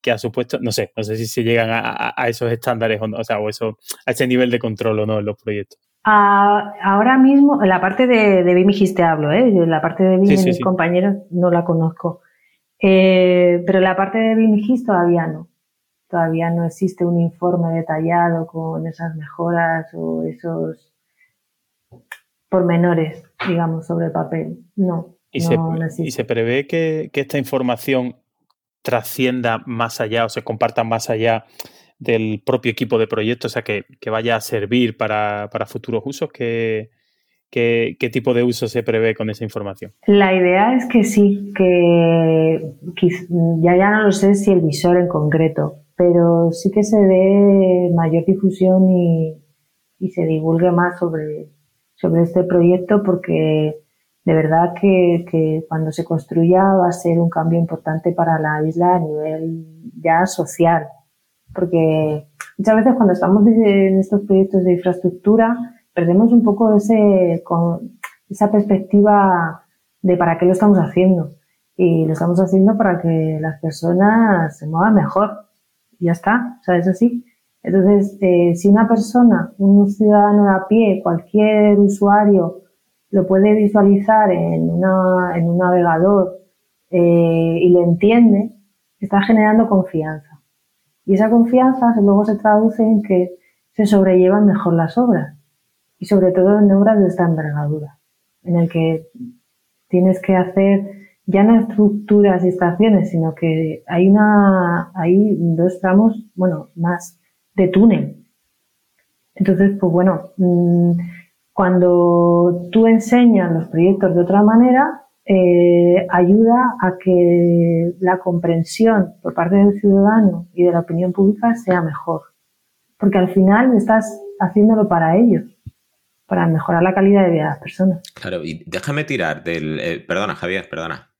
que ha supuesto, no sé, no sé si se llegan a, esos estándares o, no, o sea, o eso, a ese nivel de control o no en los proyectos. ahora mismo, en la parte de, de Bimigis te hablo, ¿eh? la parte de Bimigis, mis compañeros, no la conozco. Eh, pero la parte de Bimigis todavía no. Todavía no existe un informe detallado con esas mejoras o esos pormenores, digamos, sobre el papel. No. ¿Y, se, ¿y se prevé que, que esta información trascienda más allá o se comparta más allá del propio equipo de proyecto, o sea, que, vaya a servir para, futuros usos? ¿Qué, ¿Qué, tipo de uso se prevé con esa información? La idea es que sí, que, ya, ya no lo sé si el visor en concreto, pero sí que se dé mayor difusión y, y se divulgue más sobre, sobre este proyecto porque de verdad que, cuando se construya va a ser un cambio importante para la isla a nivel ya social. Porque muchas veces cuando estamos en estos proyectos de infraestructura perdemos un poco ese, esa perspectiva de para qué lo estamos haciendo. Y lo estamos haciendo para que las personas se muevan mejor. Ya está, o sea, es así. Entonces, eh, si una persona, un ciudadano a pie, cualquier usuario, lo puede visualizar en, una, en un navegador eh, y lo entiende, está generando confianza. Y esa confianza luego se traduce en que se sobrellevan mejor las obras. Y sobre todo en obras de esta envergadura, en el que tienes que hacer ya no estructuras y estaciones, sino que hay una, hay dos tramos, bueno, más de túnel. Entonces, pues bueno, mm, cuando tú enseñas los proyectos de otra manera, eh, ayuda a que la comprensión por parte del ciudadano y de la opinión pública sea mejor. Porque al final estás haciéndolo para ellos, para mejorar la calidad de vida de las personas. Claro, y déjame tirar del... Eh, perdona, Javier, perdona.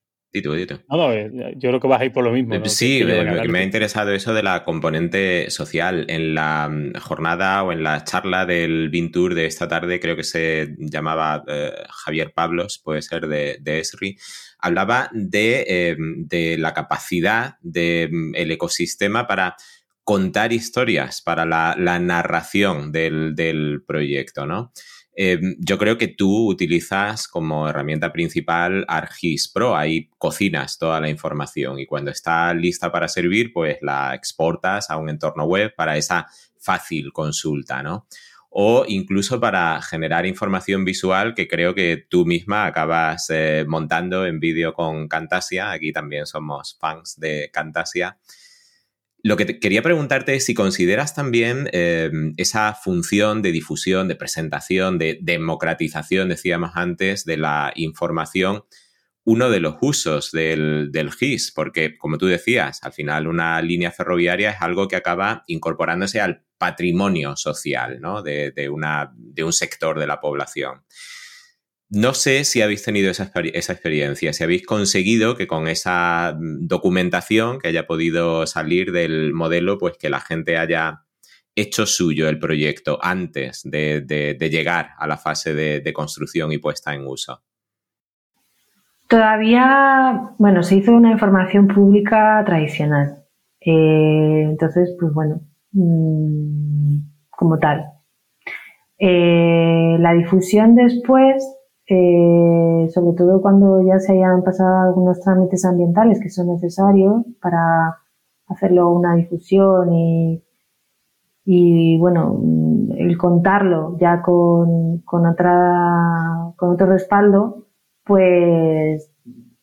No, eh, yo creo que vas a ir por lo mismo. Sí, me, ha interesado eso de la componente social. En la mm, jornada o en la charla del Tour de esta tarde, creo que se llamaba eh, Javier Pablos, puede ser de, ESRI, hablaba em, de, la capacidad del mm, ecosistema para contar historias, para la, narración del, del proyecto, ¿no? Em, yo creo que tú utilizas como herramienta principal ArcGIS Pro. Ahí cocinas toda la información y cuando está lista para servir, pues la exportas a un entorno web para esa fácil consulta, ¿no? O incluso para generar información visual que creo que tú misma acabas eh, montando en vídeo con Camtasia. Aquí también somos fans de Camtasia. Lo que quería preguntarte es si consideras también eh, esa función de difusión, de presentación, de democratización, decíamos antes, de la información, uno de los usos del, GIS, porque como tú decías, al final una línea ferroviaria es algo que acaba incorporándose al patrimonio social de, una, de un sector de la población. No sé si habéis tenido esa, experiencia, si habéis conseguido que con esa mm, documentación que haya podido salir del modelo, pues que la gente haya hecho suyo el proyecto antes de, llegar a la fase de, construcción y puesta en uso. Todavía, bueno, se hizo una información pública tradicional. Eh, entonces, pues bueno, mm, como tal. Eh, la difusión después, eh, sobre todo cuando ya se hayan pasado algunos trámites ambientales que son necesarios para hacerlo una difusión y, y bueno, el contarlo ya con, con, otra, con otro respaldo, pues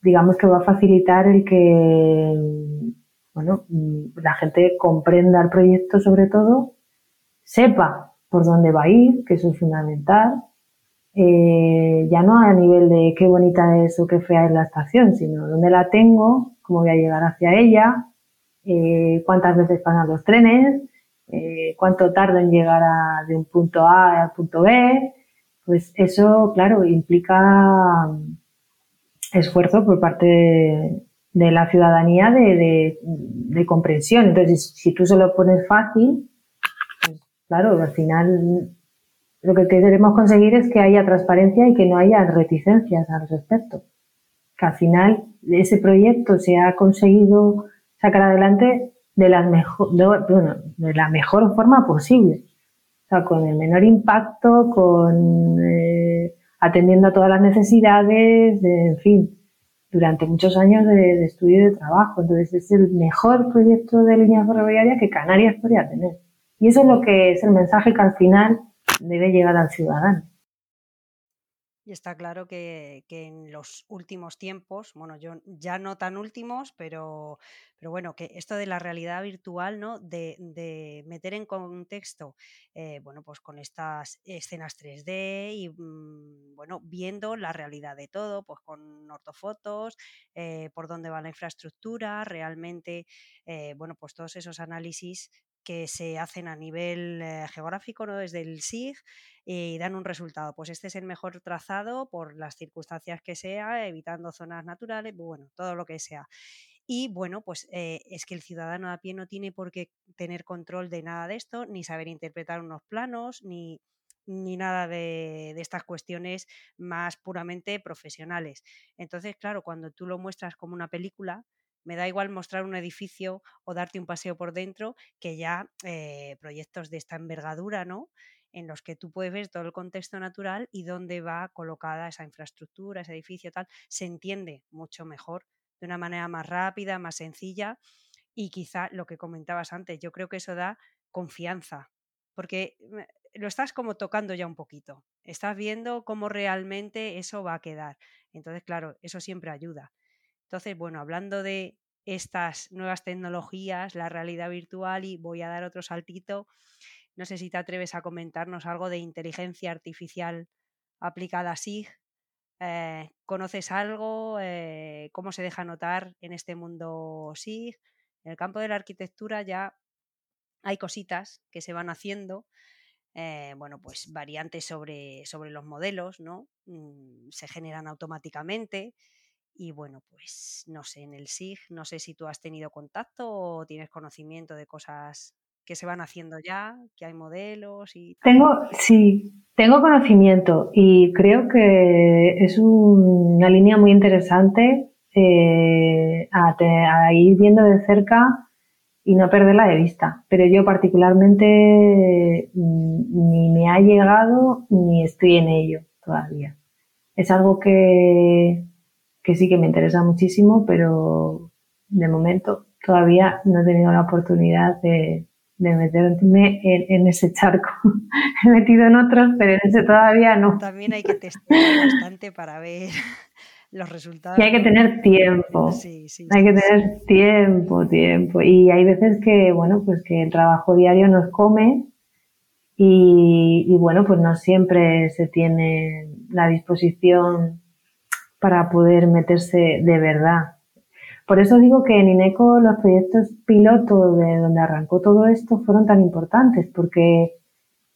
digamos que va a facilitar el que bueno, la gente comprenda el proyecto sobre todo, sepa por dónde va a ir, que eso es fundamental, eh, ya no a nivel de qué bonita es o qué fea es la estación, sino dónde la tengo, cómo voy a llegar hacia ella, eh, cuántas veces pasan los trenes, eh, cuánto tardo en llegar de un punto A al punto B, pues eso, claro, implica esfuerzo por parte de, la ciudadanía de, comprensión. Entonces, si tú se lo pones fácil, pues, claro, al final lo que queremos conseguir es que haya transparencia y que no haya reticencias al respecto. Que al final ese proyecto se ha conseguido sacar adelante de la mejor, de, la mejor forma posible. O sea, con el menor impacto, con eh, atendiendo a todas las necesidades, de, en fin, durante muchos años de, estudio y de trabajo. Entonces es el mejor proyecto de línea ferroviaria que Canarias podría tener. Y eso es lo que es el mensaje que al final debe llegar al ciudadano. Y está claro que, en los últimos tiempos, bueno, yo ya no tan últimos, pero, pero bueno, que esto de la realidad virtual, ¿no? De, meter en contexto, eh, bueno, pues con estas escenas 3D y, mm, bueno, viendo la realidad de todo, pues con ortofotos, eh, por dónde va la infraestructura, realmente, eh, bueno, pues todos esos análisis que se hacen a nivel eh, geográfico, ¿no? desde el SIG, y dan un resultado. Pues este es el mejor trazado por las circunstancias que sea, evitando zonas naturales, bueno, todo lo que sea. Y bueno, pues eh, es que el ciudadano a pie no tiene por qué tener control de nada de esto, ni saber interpretar unos planos, ni, ni nada de, estas cuestiones más puramente profesionales. Entonces, claro, cuando tú lo muestras como una película, me da igual mostrar un edificio o darte un paseo por dentro que ya eh, proyectos de esta envergadura, ¿no? En los que tú puedes ver todo el contexto natural y dónde va colocada esa infraestructura, ese edificio, tal, se entiende mucho mejor, de una manera más rápida, más sencilla y quizá lo que comentabas antes, yo creo que eso da confianza, porque lo estás como tocando ya un poquito, estás viendo cómo realmente eso va a quedar. Entonces, claro, eso siempre ayuda. Entonces, bueno, hablando de estas nuevas tecnologías, la realidad virtual, y voy a dar otro saltito, no sé si te atreves a comentarnos algo de inteligencia artificial aplicada a SIG. Eh, ¿Conoces algo? Eh, ¿Cómo se deja notar en este mundo SIG? En el campo de la arquitectura ya hay cositas que se van haciendo. Eh, bueno, pues variantes sobre, sobre los modelos, ¿no? Mm, se generan automáticamente. Y bueno, pues no sé, en el SIG, no sé si tú has tenido contacto o tienes conocimiento de cosas que se van haciendo ya, que hay modelos y... Tengo, sí, tengo conocimiento y creo que es una línea muy interesante eh, a, ir viendo de cerca y no perderla de vista. Pero yo particularmente mm, ni me ha llegado ni estoy en ello todavía. Es algo que, que sí que me interesa muchísimo, pero de momento todavía no he tenido la oportunidad de, meterme en, ese charco. he metido en otros, pero en ese todavía no. También hay que testear bastante para ver los resultados. Y hay que tener tiempo. Sí, sí, hay que tener tiempo, tiempo. Y hay veces que, bueno, pues que el trabajo diario nos come y, y bueno, pues no siempre se tiene la disposición para poder meterse de verdad. Por eso digo que en INECO los proyectos piloto de donde arrancó todo esto fueron tan importantes, porque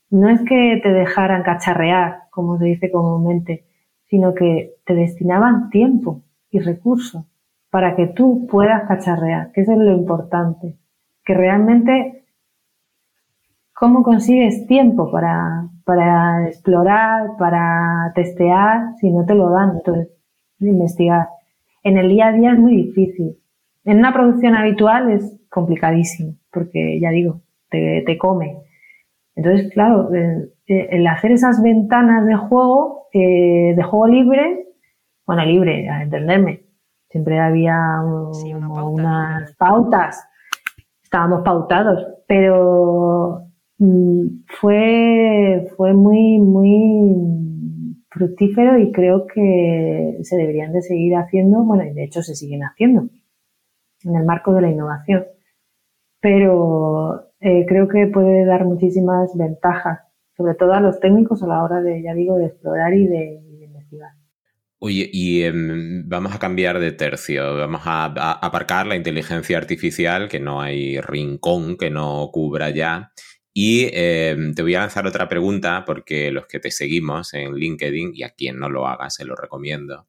no es que te dejaran cacharrear, como se dice comúnmente, sino que te destinaban tiempo y recursos para que tú puedas cacharrear, que eso es lo importante. Que realmente, ¿cómo consigues tiempo para, para explorar, para testear, si no te lo dan? Entonces, investigar. En el día a día es muy difícil. En una producción habitual es complicadísimo, porque ya digo, te, te come. Entonces, claro, el hacer esas ventanas de juego, eh, de juego libre, bueno, libre, a entenderme, siempre había unas pautas, estábamos pautados, pero mm, fue, fue muy, muy fructífero y creo que se deberían de seguir haciendo, bueno, y de hecho se siguen haciendo en el marco de la innovación. Pero eh, creo que puede dar muchísimas ventajas, sobre todo a los técnicos a la hora de, ya digo, de explorar y de, investigar. Oye, y em, vamos a cambiar de tercio, vamos a, aparcar la inteligencia artificial, que no hay rincón que no cubra ya. Y em, te voy a lanzar otra pregunta, porque los que te seguimos en LinkedIn, y a quien no lo haga, se lo recomiendo,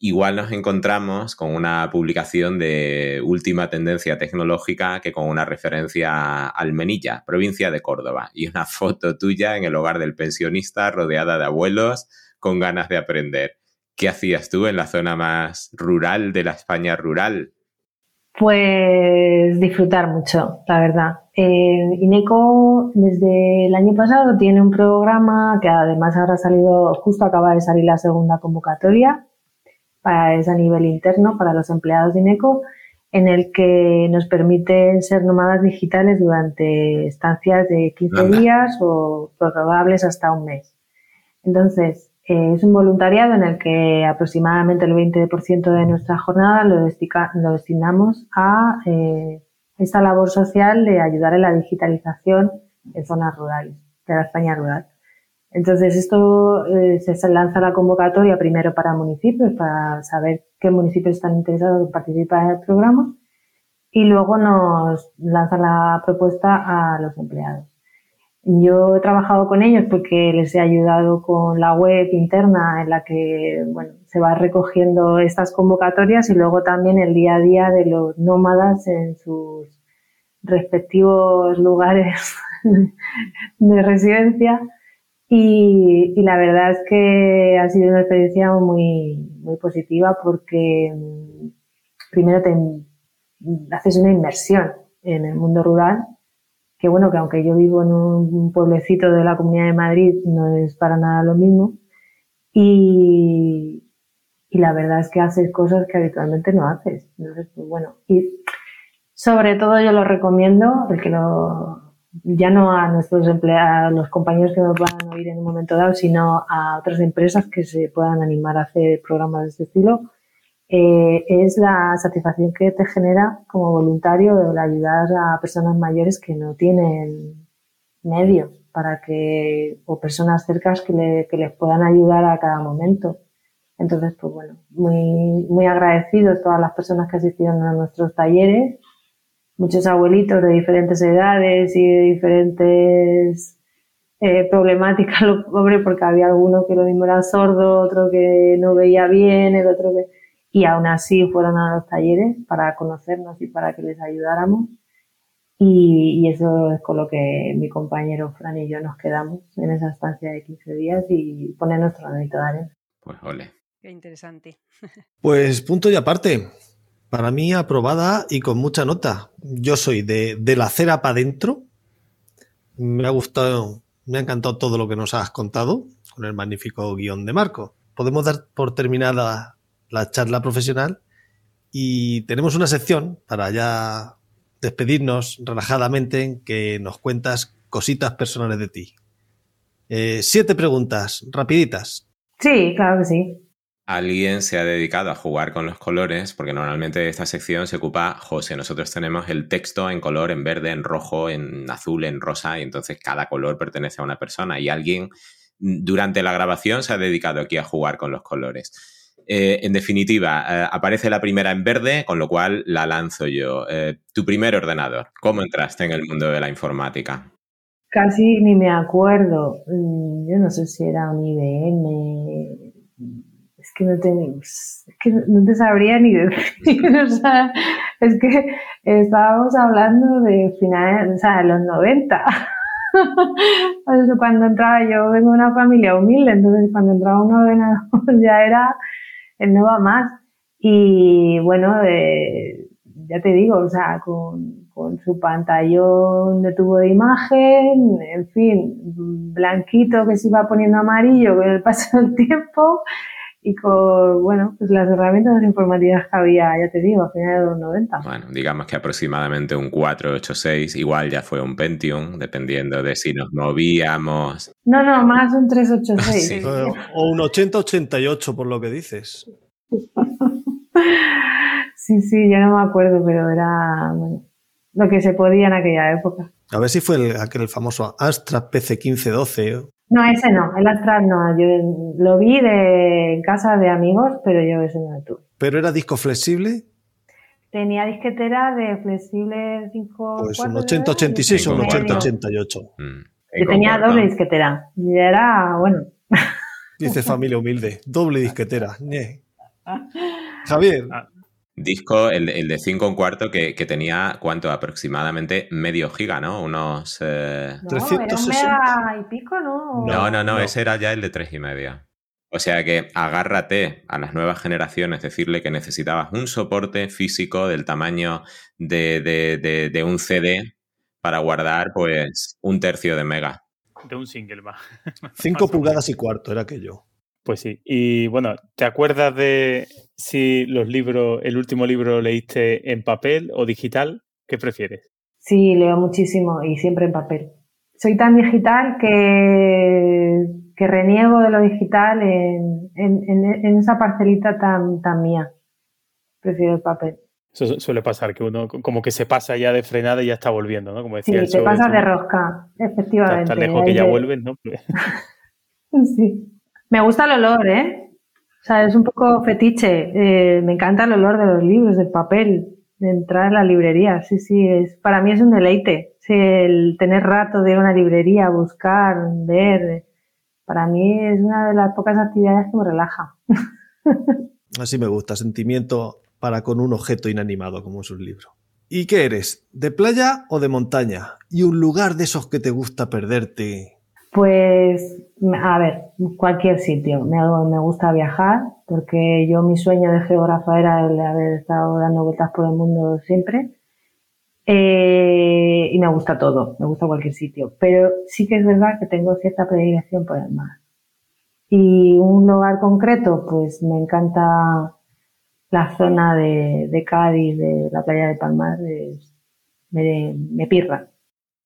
igual nos encontramos con una publicación de última tendencia tecnológica que con una referencia a Almenilla, provincia de Córdoba, y una foto tuya en el hogar del pensionista rodeada de abuelos con ganas de aprender. ¿Qué hacías tú en la zona más rural de la España rural? Pues disfrutar mucho, la verdad. Eh, INECO desde el año pasado tiene un programa que además ahora ha salido, justo acaba de salir la segunda convocatoria, para, es a nivel interno para los empleados de INECO, en el que nos permite ser nómadas digitales durante estancias de 15 días o prorrogables hasta un mes. Entonces, eh, es un voluntariado en el que aproximadamente el 20% de nuestra jornada lo, destinamos a eh, esta labor social de ayudar en la digitalización en zonas rurales, de la España rural. Entonces, esto eh, se lanza la convocatoria primero para municipios, para saber qué municipios están interesados en participar en el programa, y luego nos lanza la propuesta a los empleados. Yo he trabajado con ellos porque les he ayudado con la web interna en la que bueno, se va recogiendo estas convocatorias y luego también el día a día de los nómadas en sus respectivos lugares de residencia. Y, la verdad es que ha sido una experiencia muy, muy positiva porque mm, primero te haces una inmersión en el mundo rural, que bueno, que aunque yo vivo en un pueblecito de la Comunidad de Madrid, no es para nada lo mismo. Y, y la verdad es que haces cosas que habitualmente no haces. Entonces, pues bueno, y sobre todo yo lo recomiendo, el que lo, ya no a nuestros empleados, a los compañeros que nos van a oír en un momento dado, sino a otras empresas que se puedan animar a hacer programas de este estilo, eh, es la satisfacción que te genera como voluntario el ayudar a personas mayores que no tienen medios para que, o personas cercas que, le, que les puedan ayudar a cada momento. Entonces, pues bueno, muy, muy agradecidos todas las personas que asistieron a nuestros talleres muchos abuelitos de diferentes edades y de diferentes eh, problemáticas, hombre, porque había alguno que lo mismo era sordo, otro que no veía bien, el otro que... Y aún así fueron a los talleres para conocernos y para que les ayudáramos. Y, eso es con lo que mi compañero Fran y yo nos quedamos en esa estancia de 15 días y poner nuestro granito de arena. Pues ole. Qué interesante. Pues punto y aparte. Para mí aprobada y con mucha nota. Yo soy de, la cera para adentro. Me ha gustado, me ha encantado todo lo que nos has contado con el magnífico guion de Marco. Podemos dar por terminada la charla profesional y tenemos una sección para ya despedirnos relajadamente en que nos cuentas cositas personales de ti. Eh, siete preguntas, rapiditas. Sí, claro que sí alguien se ha dedicado a jugar con los colores, porque normalmente esta sección se ocupa José. Nosotros tenemos el texto en color, en verde, en rojo, en azul, en rosa, y entonces cada color pertenece a una persona. Y alguien durante la grabación se ha dedicado aquí a jugar con los colores. Eh, en definitiva, eh, aparece la primera en verde, con lo cual la lanzo yo. Eh, tu primer ordenador, ¿cómo entraste en el mundo de la informática? Casi ni me acuerdo. Mm, yo no sé si era un IBM, es que no tenemos, es que no te sabría ni decir, es que estábamos hablando de finales, o sea, de los 90. cuando entraba, yo vengo de una familia humilde, entonces cuando entraba un ordenador ya era el no va más. Y bueno, de, ya te digo, o sea, con, con su pantallón de tubo de imagen, en fin, blanquito que se iba poniendo amarillo con el paso del tiempo y con, bueno, pues las herramientas informativas que había, ya te digo, a finales de los 90. Bueno, digamos que aproximadamente un 486, igual ya fue un Pentium, dependiendo de si nos movíamos. No, no, más un 386. Sí. O un 80-88 por lo que dices. Sí, sí, yo no me acuerdo, pero era bueno, lo que se podía en aquella época. A ver si fue el, aquel famoso Astra PC1512. No, ese no, el Astral no. Yo lo vi de en casa de amigos, pero yo ese no lo tuve. Pero era disco flexible, Tenía disquetera de flexible 5 pues un 80-86 o un 80-88. Mm, Yo tenía doble disquetera. Y era, bueno, Dice familia humilde, doble disquetera. Javier, Ah, Disco, el, el de 5 un cuarto, que, que tenía, ¿cuánto? Aproximadamente medio giga, ¿no? Unos... eh, no, 360. era un mega y pico, ¿no? No, no, no, no. ese era ya el de tres y media. O sea que agárrate a las nuevas generaciones, decirle que necesitabas un soporte físico del tamaño de, de- de- de un CD para guardar pues un tercio de mega. de un single más. 5 pulgadas y cuarto era aquello. Pues sí. Y bueno, ¿te acuerdas de si los libros, el último libro leíste en papel o digital? ¿Qué prefieres? Sí, leo muchísimo y siempre en papel. Soy tan digital que, que reniego de lo digital en, en- en- en esa parcelita tan, tan mía. Prefiero el papel. Eso su- suele pasar, que uno como que se pasa ya de frenada y ya está volviendo, ¿no? Como Sí, decía el te pasas de rosca, efectivamente. tan lejos que ya vuelves, ¿no? Sí. Me gusta el olor, ¿eh? O sea, es un poco fetiche. Eh, me encanta el olor de los libros, del papel, de entrar a la librería. Sí, sí, es, para mí es un deleite. El tener rato de una librería, buscar, ver. Para mí es una de las pocas actividades que me relaja. Así me gusta, sentimiento para con un objeto inanimado como es un libro. ¿Y qué eres? ¿De playa o de montaña? ¿Y un lugar de esos que te gusta perderte? Pues, a ver, cualquier sitio. Me, me gusta viajar porque yo mi sueño de geógrafa era el de haber estado dando vueltas por el mundo siempre. Eh, y me gusta todo, me gusta cualquier sitio. Pero sí que es verdad que tengo cierta predilección por el mar. Y un lugar concreto, pues me encanta la zona de, Cádiz, de la playa de Palmar, me pirra.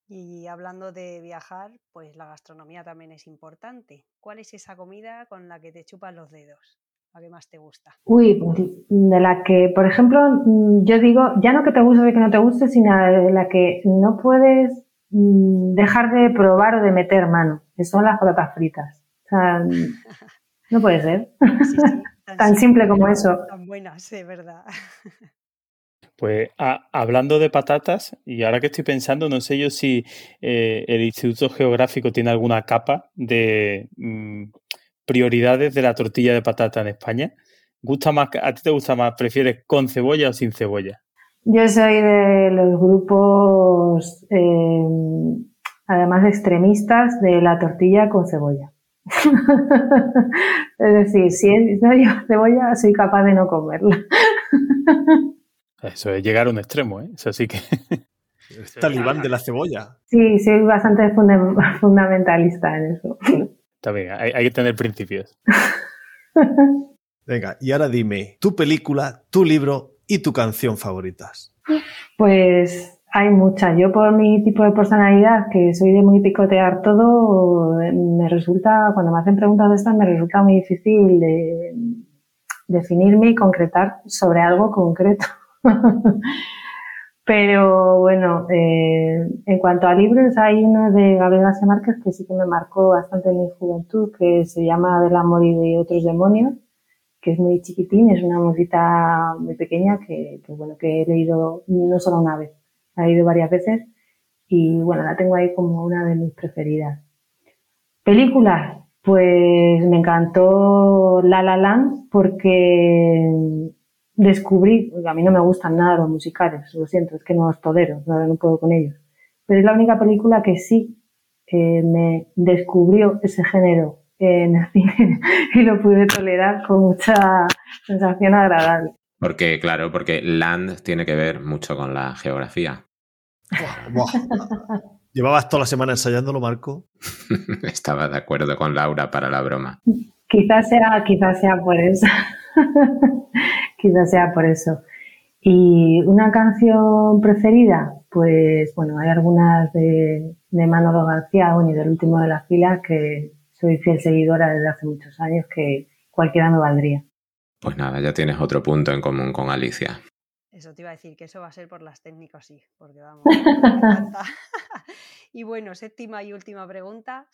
Y hablando de viajar, pues la gastronomía también es importante. ¿Cuál es esa comida con la que te chupas los dedos? ¿La que más te gusta? Uy, pues, de la que, por ejemplo, mm, yo digo, ya no que te guste o que no te guste, sino de la que no puedes mm, dejar de probar o de meter mano, que son las patatas fritas. O sea, mm, no puede ser. Sí, sí, Tan simple como eso. Tan buenas, es verdad. Pues a- hablando de patatas, y ahora que estoy pensando, no sé yo si eh, el Instituto Geográfico tiene alguna capa de mm, prioridades de la tortilla de patata en España. ¿Gusta más, ¿A ti te gusta más? ¿Prefieres con cebolla o sin cebolla? Yo soy de los grupos, eh, además extremistas, de la tortilla con cebolla. es decir, si no lleva cebolla, soy capaz de no comerla. Eso es llegar a un extremo, ¿eh? Eso sí que... Es talibán de la cebolla. Sí, soy bastante funda- fundamentalista en eso. Está bien, hay, hay que tener principios. Venga, y ahora dime, tu película, tu libro y tu canción favoritas. Pues hay muchas. Yo por mi tipo de personalidad, que soy de muy picotear todo, me resulta, cuando me hacen preguntas de estas, me resulta muy difícil de definirme y concretar sobre algo concreto. Pero bueno, eh, en cuanto a libros, hay uno de Gabriel García Márquez que sí que me marcó bastante en mi juventud, que se llama Del amor y de otros demonios, que es muy chiquitín, es una mosquita muy pequeña que, bueno, que he leído no solo una vez, la he leído varias veces y bueno, la tengo ahí como una de mis preferidas. Películas, pues me encantó La La Land porque descubrí, a mí no me gustan nada los musicales, lo siento, es que no los tolero, no, no puedo con ellos, pero es la única película que sí eh, me descubrió ese género en el cine y lo pude tolerar con mucha sensación agradable. Porque, claro, porque land tiene que ver mucho con la geografía. ¿Llevabas toda la semana ensayándolo, Marco? Estaba de acuerdo con Laura para la broma. Quizás sea, quizás sea por eso. quizás sea por eso. ¿Y una canción preferida? Pues bueno, hay algunas de, de Manolo García y del último de las filas que soy fiel seguidora desde hace muchos años que cualquiera me valdría. Pues nada, ya tienes otro punto en común con Alicia. Eso te iba a decir, que eso va a ser por las técnicas, sí, porque vamos. y bueno, séptima y última pregunta.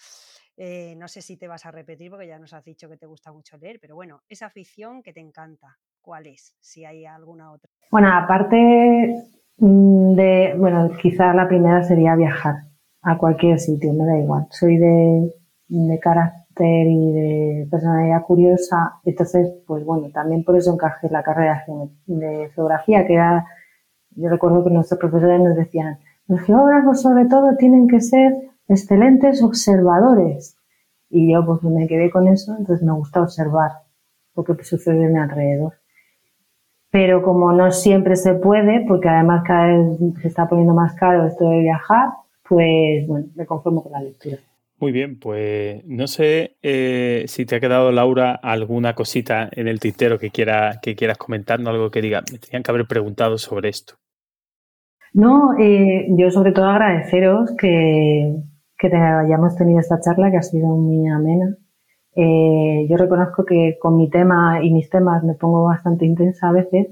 Eh, no sé si te vas a repetir porque ya nos has dicho que te gusta mucho leer, pero bueno, esa afición que te encanta, ¿cuál es? Si hay alguna otra. Bueno, aparte mm, de, bueno, quizás la primera sería viajar a cualquier sitio, me da igual. Soy de, de carácter y de personalidad curiosa, entonces, pues bueno, también por eso encajé la carrera de geografía, que era, yo recuerdo que nuestros profesores nos decían, los geógrafos sobre todo tienen que ser excelentes observadores. Y yo pues me quedé con eso, entonces me gusta observar lo que sucede en mi alrededor. Pero como no siempre se puede, porque además cada vez se está poniendo más caro esto de viajar, pues bueno, me conformo con la lectura. Muy bien, pues no sé eh, si te ha quedado, Laura, alguna cosita en el tintero que, quiera, que quieras comentarnos, algo que diga, me tenían que haber preguntado sobre esto. No, eh, yo sobre todo agradeceros que, que hayamos tenido esta charla que ha sido muy amena. Eh, yo reconozco que con mi tema y mis temas me pongo bastante intensa a veces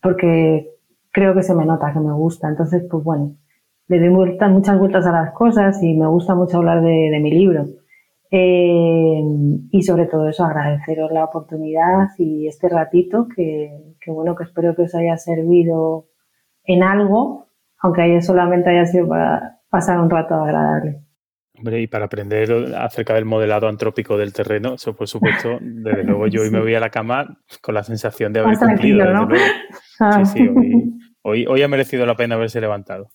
porque creo que se me nota que me gusta. Entonces, pues bueno, le doy muchas vueltas a las cosas y me gusta mucho hablar de, mi libro. Eh, y sobre todo eso, agradeceros la oportunidad y este ratito que, que, bueno, que espero que os haya servido en algo, aunque solamente haya sido para pasar un rato agradable. Hombre, y para aprender acerca del modelado antrópico del terreno, eso por supuesto, desde luego yo hoy me voy a la cama con la sensación de haber cumplido. ¿no? Ah. Sí, sí, hoy, hoy, ha merecido la pena haberse levantado.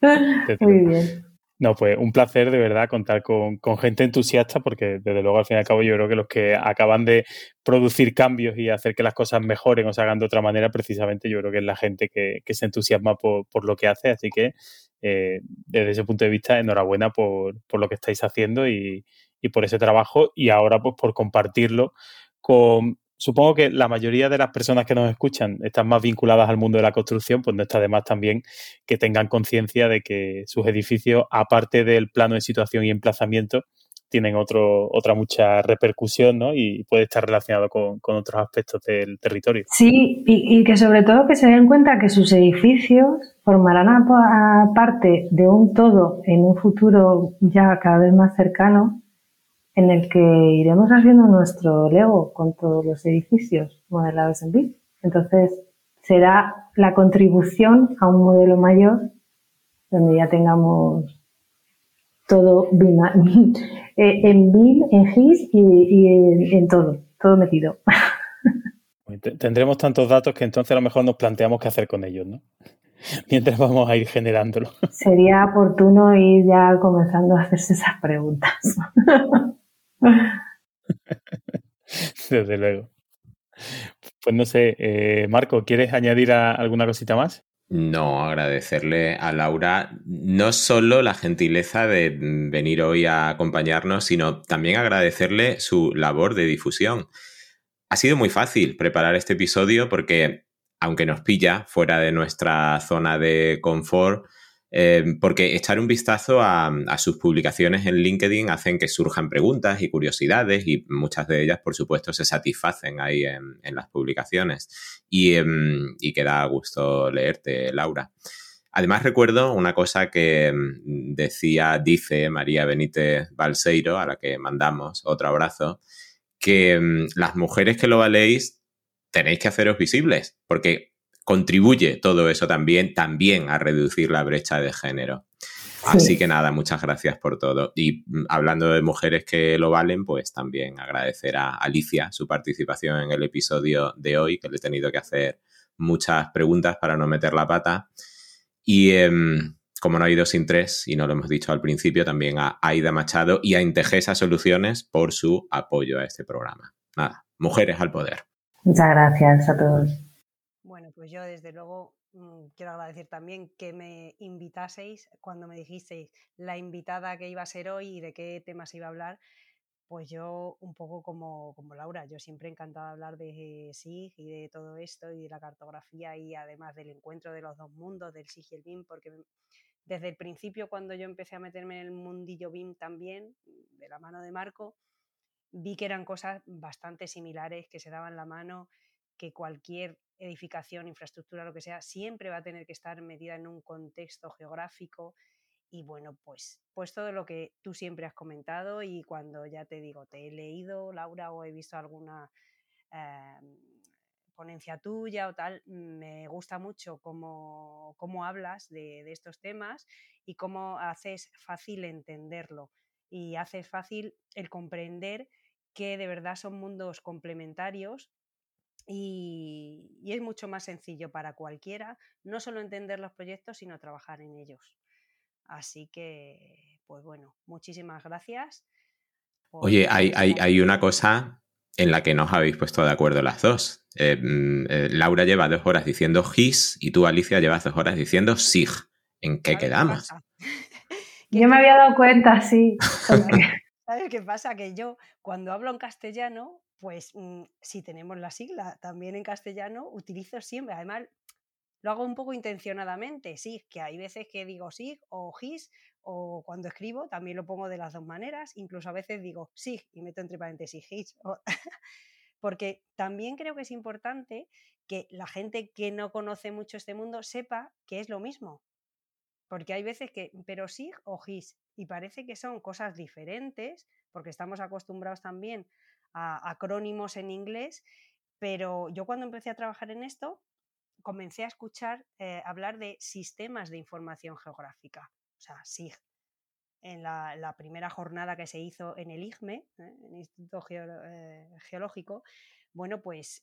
Muy bien. No, pues un placer de verdad contar con, con, gente entusiasta porque desde luego al fin y al cabo yo creo que los que acaban de producir cambios y hacer que las cosas mejoren o se hagan de otra manera, precisamente yo creo que es la gente que, que se entusiasma por, por, lo que hace. Así que eh, desde ese punto de vista, enhorabuena por, lo que estáis haciendo y, por ese trabajo y ahora pues por compartirlo con, supongo que la mayoría de las personas que nos escuchan están más vinculadas al mundo de la construcción, pues no está de más también que tengan conciencia de que sus edificios, aparte del plano de situación y emplazamiento, tienen otro, otra mucha repercusión ¿no? y puede estar relacionado con, otros aspectos del territorio. Sí, y, que sobre todo que se den cuenta que sus edificios formarán parte de un todo en un futuro ya cada vez más cercano en el que iremos haciendo nuestro Lego con todos los edificios modelados en BIM. Entonces, será la contribución a un modelo mayor donde ya tengamos todo eh, en BIM, en GIS y, en, todo, todo metido. Tendremos tantos datos que entonces a lo mejor nos planteamos qué hacer con ellos, ¿no? Mientras vamos a ir generándolo. Sería oportuno ir ya comenzando a hacerse esas preguntas. Desde luego. Pues no sé, eh, Marco, ¿quieres añadir alguna cosita más? No, agradecerle a Laura no solo la gentileza de venir hoy a acompañarnos, sino también agradecerle su labor de difusión. Ha sido muy fácil preparar este episodio porque, aunque nos pilla fuera de nuestra zona de confort, eh, porque echar un vistazo a, sus publicaciones en LinkedIn hacen que surjan preguntas y curiosidades y muchas de ellas, por supuesto, se satisfacen ahí en, las publicaciones y, em, y que da gusto leerte, Laura. Además recuerdo una cosa que em, decía, dice María Benítez Balseiro, a la que mandamos otro abrazo, que em, las mujeres que lo valéis tenéis que haceros visibles, porque contribuye todo eso también, también a reducir la brecha de género. Así que nada, muchas gracias por todo. Y mm, hablando de mujeres que lo valen, pues también agradecer a Alicia su participación en el episodio de hoy, que le he tenido que hacer muchas preguntas para no meter la pata. Y em, como no ha ido sin tres, y no lo hemos dicho al principio, también a Aida Machado y a Integesa Soluciones por su apoyo a este programa. Nada, mujeres al poder. Muchas gracias a todos. Pues yo desde luego mm, quiero agradecer también que me invitaseis cuando me dijisteis la invitada que iba a ser hoy y de qué temas iba a hablar. Pues yo un poco como, como Laura, yo siempre encantada de hablar de SIG y de todo esto y de la cartografía y además del encuentro de los dos mundos, del SIG y el BIM, porque desde el principio cuando yo empecé a meterme en el mundillo BIM también, de la mano de Marco, vi que eran cosas bastante similares, que se daban la mano, que cualquier edificación, infraestructura, lo que sea, siempre va a tener que estar medida en un contexto geográfico. Y bueno, pues, pues todo lo que tú siempre has comentado y cuando ya te digo, te he leído, Laura, o he visto alguna em, ponencia tuya o tal, me gusta mucho cómo, cómo hablas de, de, estos temas y cómo haces fácil entenderlo y haces fácil el comprender que de verdad son mundos complementarios y, es mucho más sencillo para cualquiera no solo entender los proyectos, sino trabajar en ellos. Así que, pues bueno, muchísimas gracias. Oye, hay, hay, una cosa en la que no os habéis puesto de acuerdo las dos. Eh, mm, eh, Laura lleva dos horas diciendo GIS y tú, Alicia, llevas dos horas diciendo SIG. ¿En qué quedamos? Yo me había dado cuenta, sí. ¿Sabes qué pasa? Que yo, cuando hablo en castellano, pues mm, si tenemos la sigla también en castellano, utilizo siempre, además lo hago un poco intencionadamente, sí, que hay veces que digo SIG o GIS, o cuando escribo también lo pongo de las dos maneras, incluso a veces digo SIG y meto entre paréntesis GIS, porque también creo que es importante que la gente que no conoce mucho este mundo sepa que es lo mismo, porque hay veces que, pero SIG o GIS, y parece que son cosas diferentes, porque estamos acostumbrados también a acrónimos en inglés, pero yo cuando empecé a trabajar en esto, comencé a escuchar eh, hablar de sistemas de información geográfica, o sea, SIG. En la, primera jornada que se hizo en el IGME, ¿eh? en el Instituto eh, Geológico, bueno, pues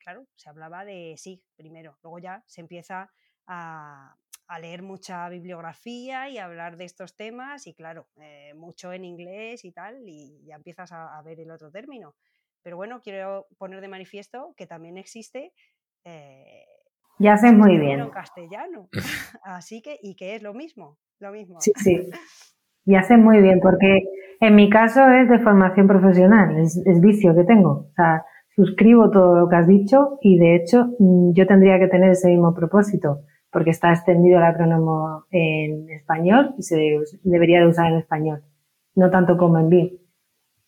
claro, se hablaba de SIG primero, luego ya se empieza a, a leer mucha bibliografía y hablar de estos temas y claro, eh, mucho en inglés y tal, y ya empiezas a, ver el otro término. Pero bueno, quiero poner de manifiesto que también existe... Eh, ya sé muy bien. En castellano. Así que, y que es lo mismo, lo mismo. Sí, sí. Ya sé muy bien, porque en mi caso es de formación profesional, es, es vicio que tengo. O sea, suscribo todo lo que has dicho y de hecho mm, yo tendría que tener ese mismo propósito porque está extendido el acrónimo en español y se debería de usar en español, no tanto como en BIM.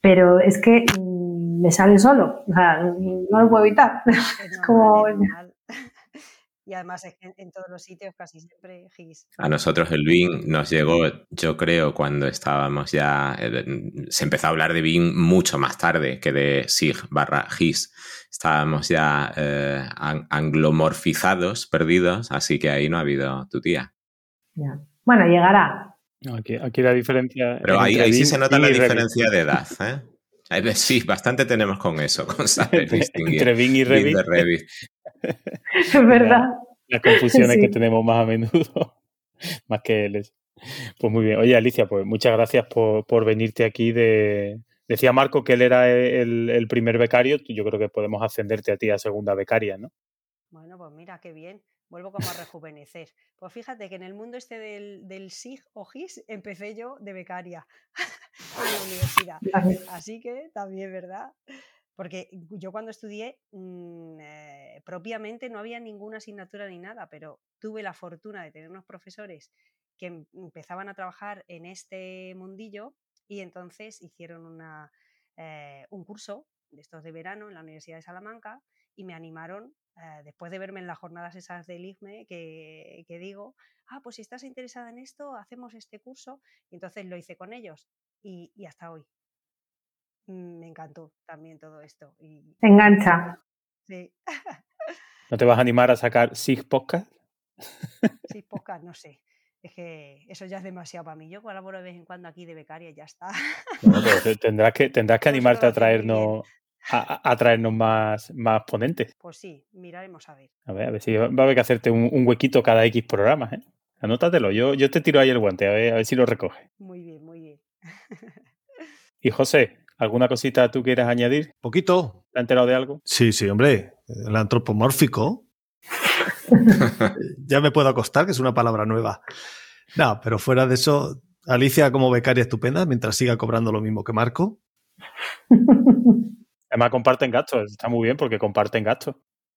Pero es que mm, me sale solo, o sea, no lo puedo evitar. Es como... Y además en, todos los sitios casi siempre GIS. A nosotros el BIM nos llegó, yo creo, cuando estábamos ya, eh, se empezó a hablar de BIM mucho más tarde que de SIG barra GIS. Estábamos ya eh, anglomorfizados, perdidos, así que ahí no ha habido tu tía. Bueno, llegará. aquí, aquí, la diferencia. Pero ahí, ahí sí se nota la diferencia de edad, ¿eh? Sí, bastante tenemos con eso, con saber distinguir. Entre Bing y Revit. Es verdad. Las confusiones que tenemos más a menudo, más que él. Pues muy bien. Oye, Alicia, pues muchas gracias por, venirte aquí de... Decía Marco que él era el, el, primer becario, yo creo que podemos ascenderte a ti a segunda becaria, ¿no? Bueno, pues mira, qué bien vuelvo como a rejuvenecer. Pues fíjate que en el mundo este del, del SIG o GIS empecé yo de becaria en la universidad. Así que también, ¿verdad? Porque yo cuando estudié, mm, eh, propiamente no había ninguna asignatura ni nada, pero tuve la fortuna de tener unos profesores que em, empezaban a trabajar en este mundillo y entonces hicieron una, eh, un curso de estos de verano en la Universidad de Salamanca y me animaron eh, después de verme en las jornadas esas del IFME, que, digo, ah, pues si estás interesada en esto, hacemos este curso. Y entonces lo hice con ellos y, hasta hoy. Mm, me encantó también todo esto. Y... Engancha. Sí. ¿No te vas a animar a sacar SIG Podcast? SIG Podcast, no sé. Es que eso ya es demasiado para mí. Yo colaboro de vez en cuando aquí de becaria y ya está. tendrás que, tendrás que animarte a traernos, a, traernos más, más ponentes. Pues sí, miraremos a ver. A ver, a ver si va a haber que hacerte un, huequito cada X programas, ¿eh? Anótatelo, yo, yo te tiro ahí el guante, a ver, a ver si lo recoge. Muy bien, muy bien. y José, ¿alguna cosita tú quieras añadir? Poquito. ¿Te has enterado de algo? Sí, sí, hombre. El antropomórfico. ya me puedo acostar, que es una palabra nueva. No, pero fuera de eso, Alicia como becaria estupenda, mientras siga cobrando lo mismo que Marco. Además comparten gastos, está muy bien porque comparten gastos.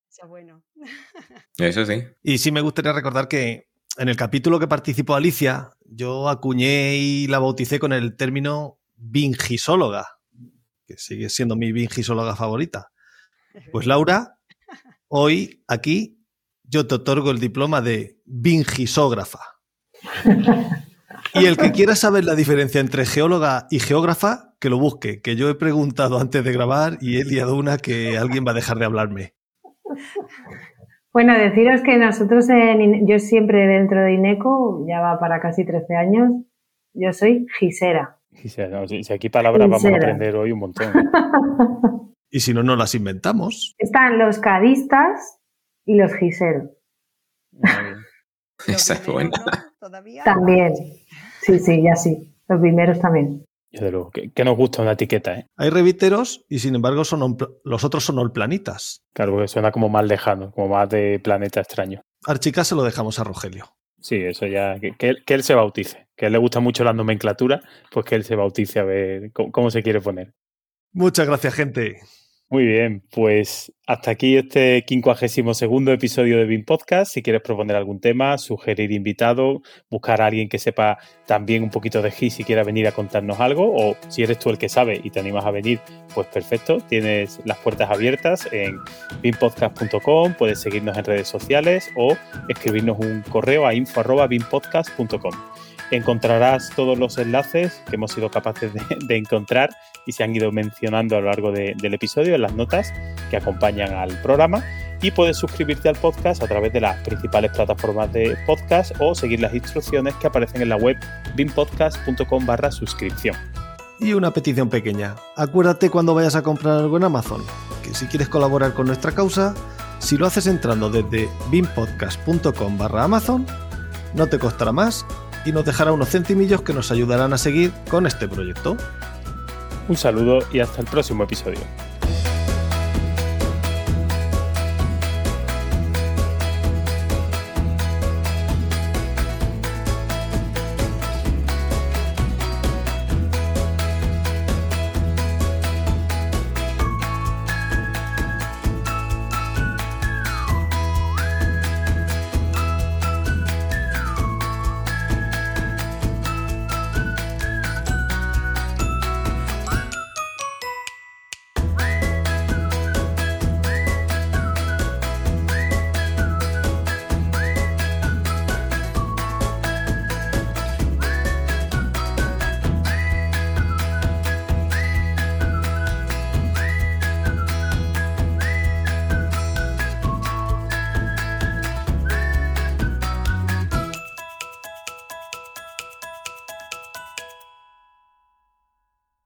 Eso bueno. Eso sí. Y sí me gustaría recordar que en el capítulo que participó Alicia, yo acuñé y la bauticé con el término bingisóloga, que sigue siendo mi bingisóloga favorita. Pues Laura, hoy aquí yo te otorgo el diploma de bingisógrafa. Y el que quiera saber la diferencia entre geóloga y geógrafa, que lo busque, que yo he preguntado antes de grabar y he liado una que alguien va a dejar de hablarme. Bueno, deciros que nosotros, en, yo siempre dentro de INECO, ya va para casi 13 años, yo soy gisera. Si aquí palabras vamos a aprender hoy un montón. y si no, no las inventamos. Están los cadistas y los giseros. Esa es buena. También. Sí, sí, ya sí. Los primeros también. De luego, que, nos gusta una etiqueta, ¿eh? Hay reviteros y sin embargo son los otros son olplanitas. Claro, porque suena como más lejano, como más de planeta extraño. Archica se lo dejamos a Rogelio. Sí, eso ya, que, que, él, se bautice. Que a él le gusta mucho la nomenclatura, pues que él se bautice a ver cómo se quiere poner. Muchas gracias, gente. Muy bien, pues hasta aquí este 52 segundo episodio de BIM Podcast. Si quieres proponer algún tema, sugerir invitado, buscar a alguien que sepa también un poquito de GIS si quiera venir a contarnos algo, o si eres tú el que sabe y te animas a venir, pues perfecto, tienes las puertas abiertas en bimpodcast.com, puedes seguirnos en redes sociales o escribirnos un correo a info.bimpodcast.com encontrarás todos los enlaces que hemos sido capaces de, encontrar y se han ido mencionando a lo largo del episodio en las notas que acompañan al programa y puedes suscribirte al podcast a través de las principales plataformas de podcast o seguir las instrucciones que aparecen en la web bimpodcast.com barra suscripción. Y una petición pequeña. Acuérdate cuando vayas a comprar algo en Amazon, que si quieres colaborar con nuestra causa, si lo haces entrando desde bimpodcast.com barra Amazon, no te costará más y nos dejará unos centimillos que nos ayudarán a seguir con este proyecto. Un saludo y hasta el próximo episodio.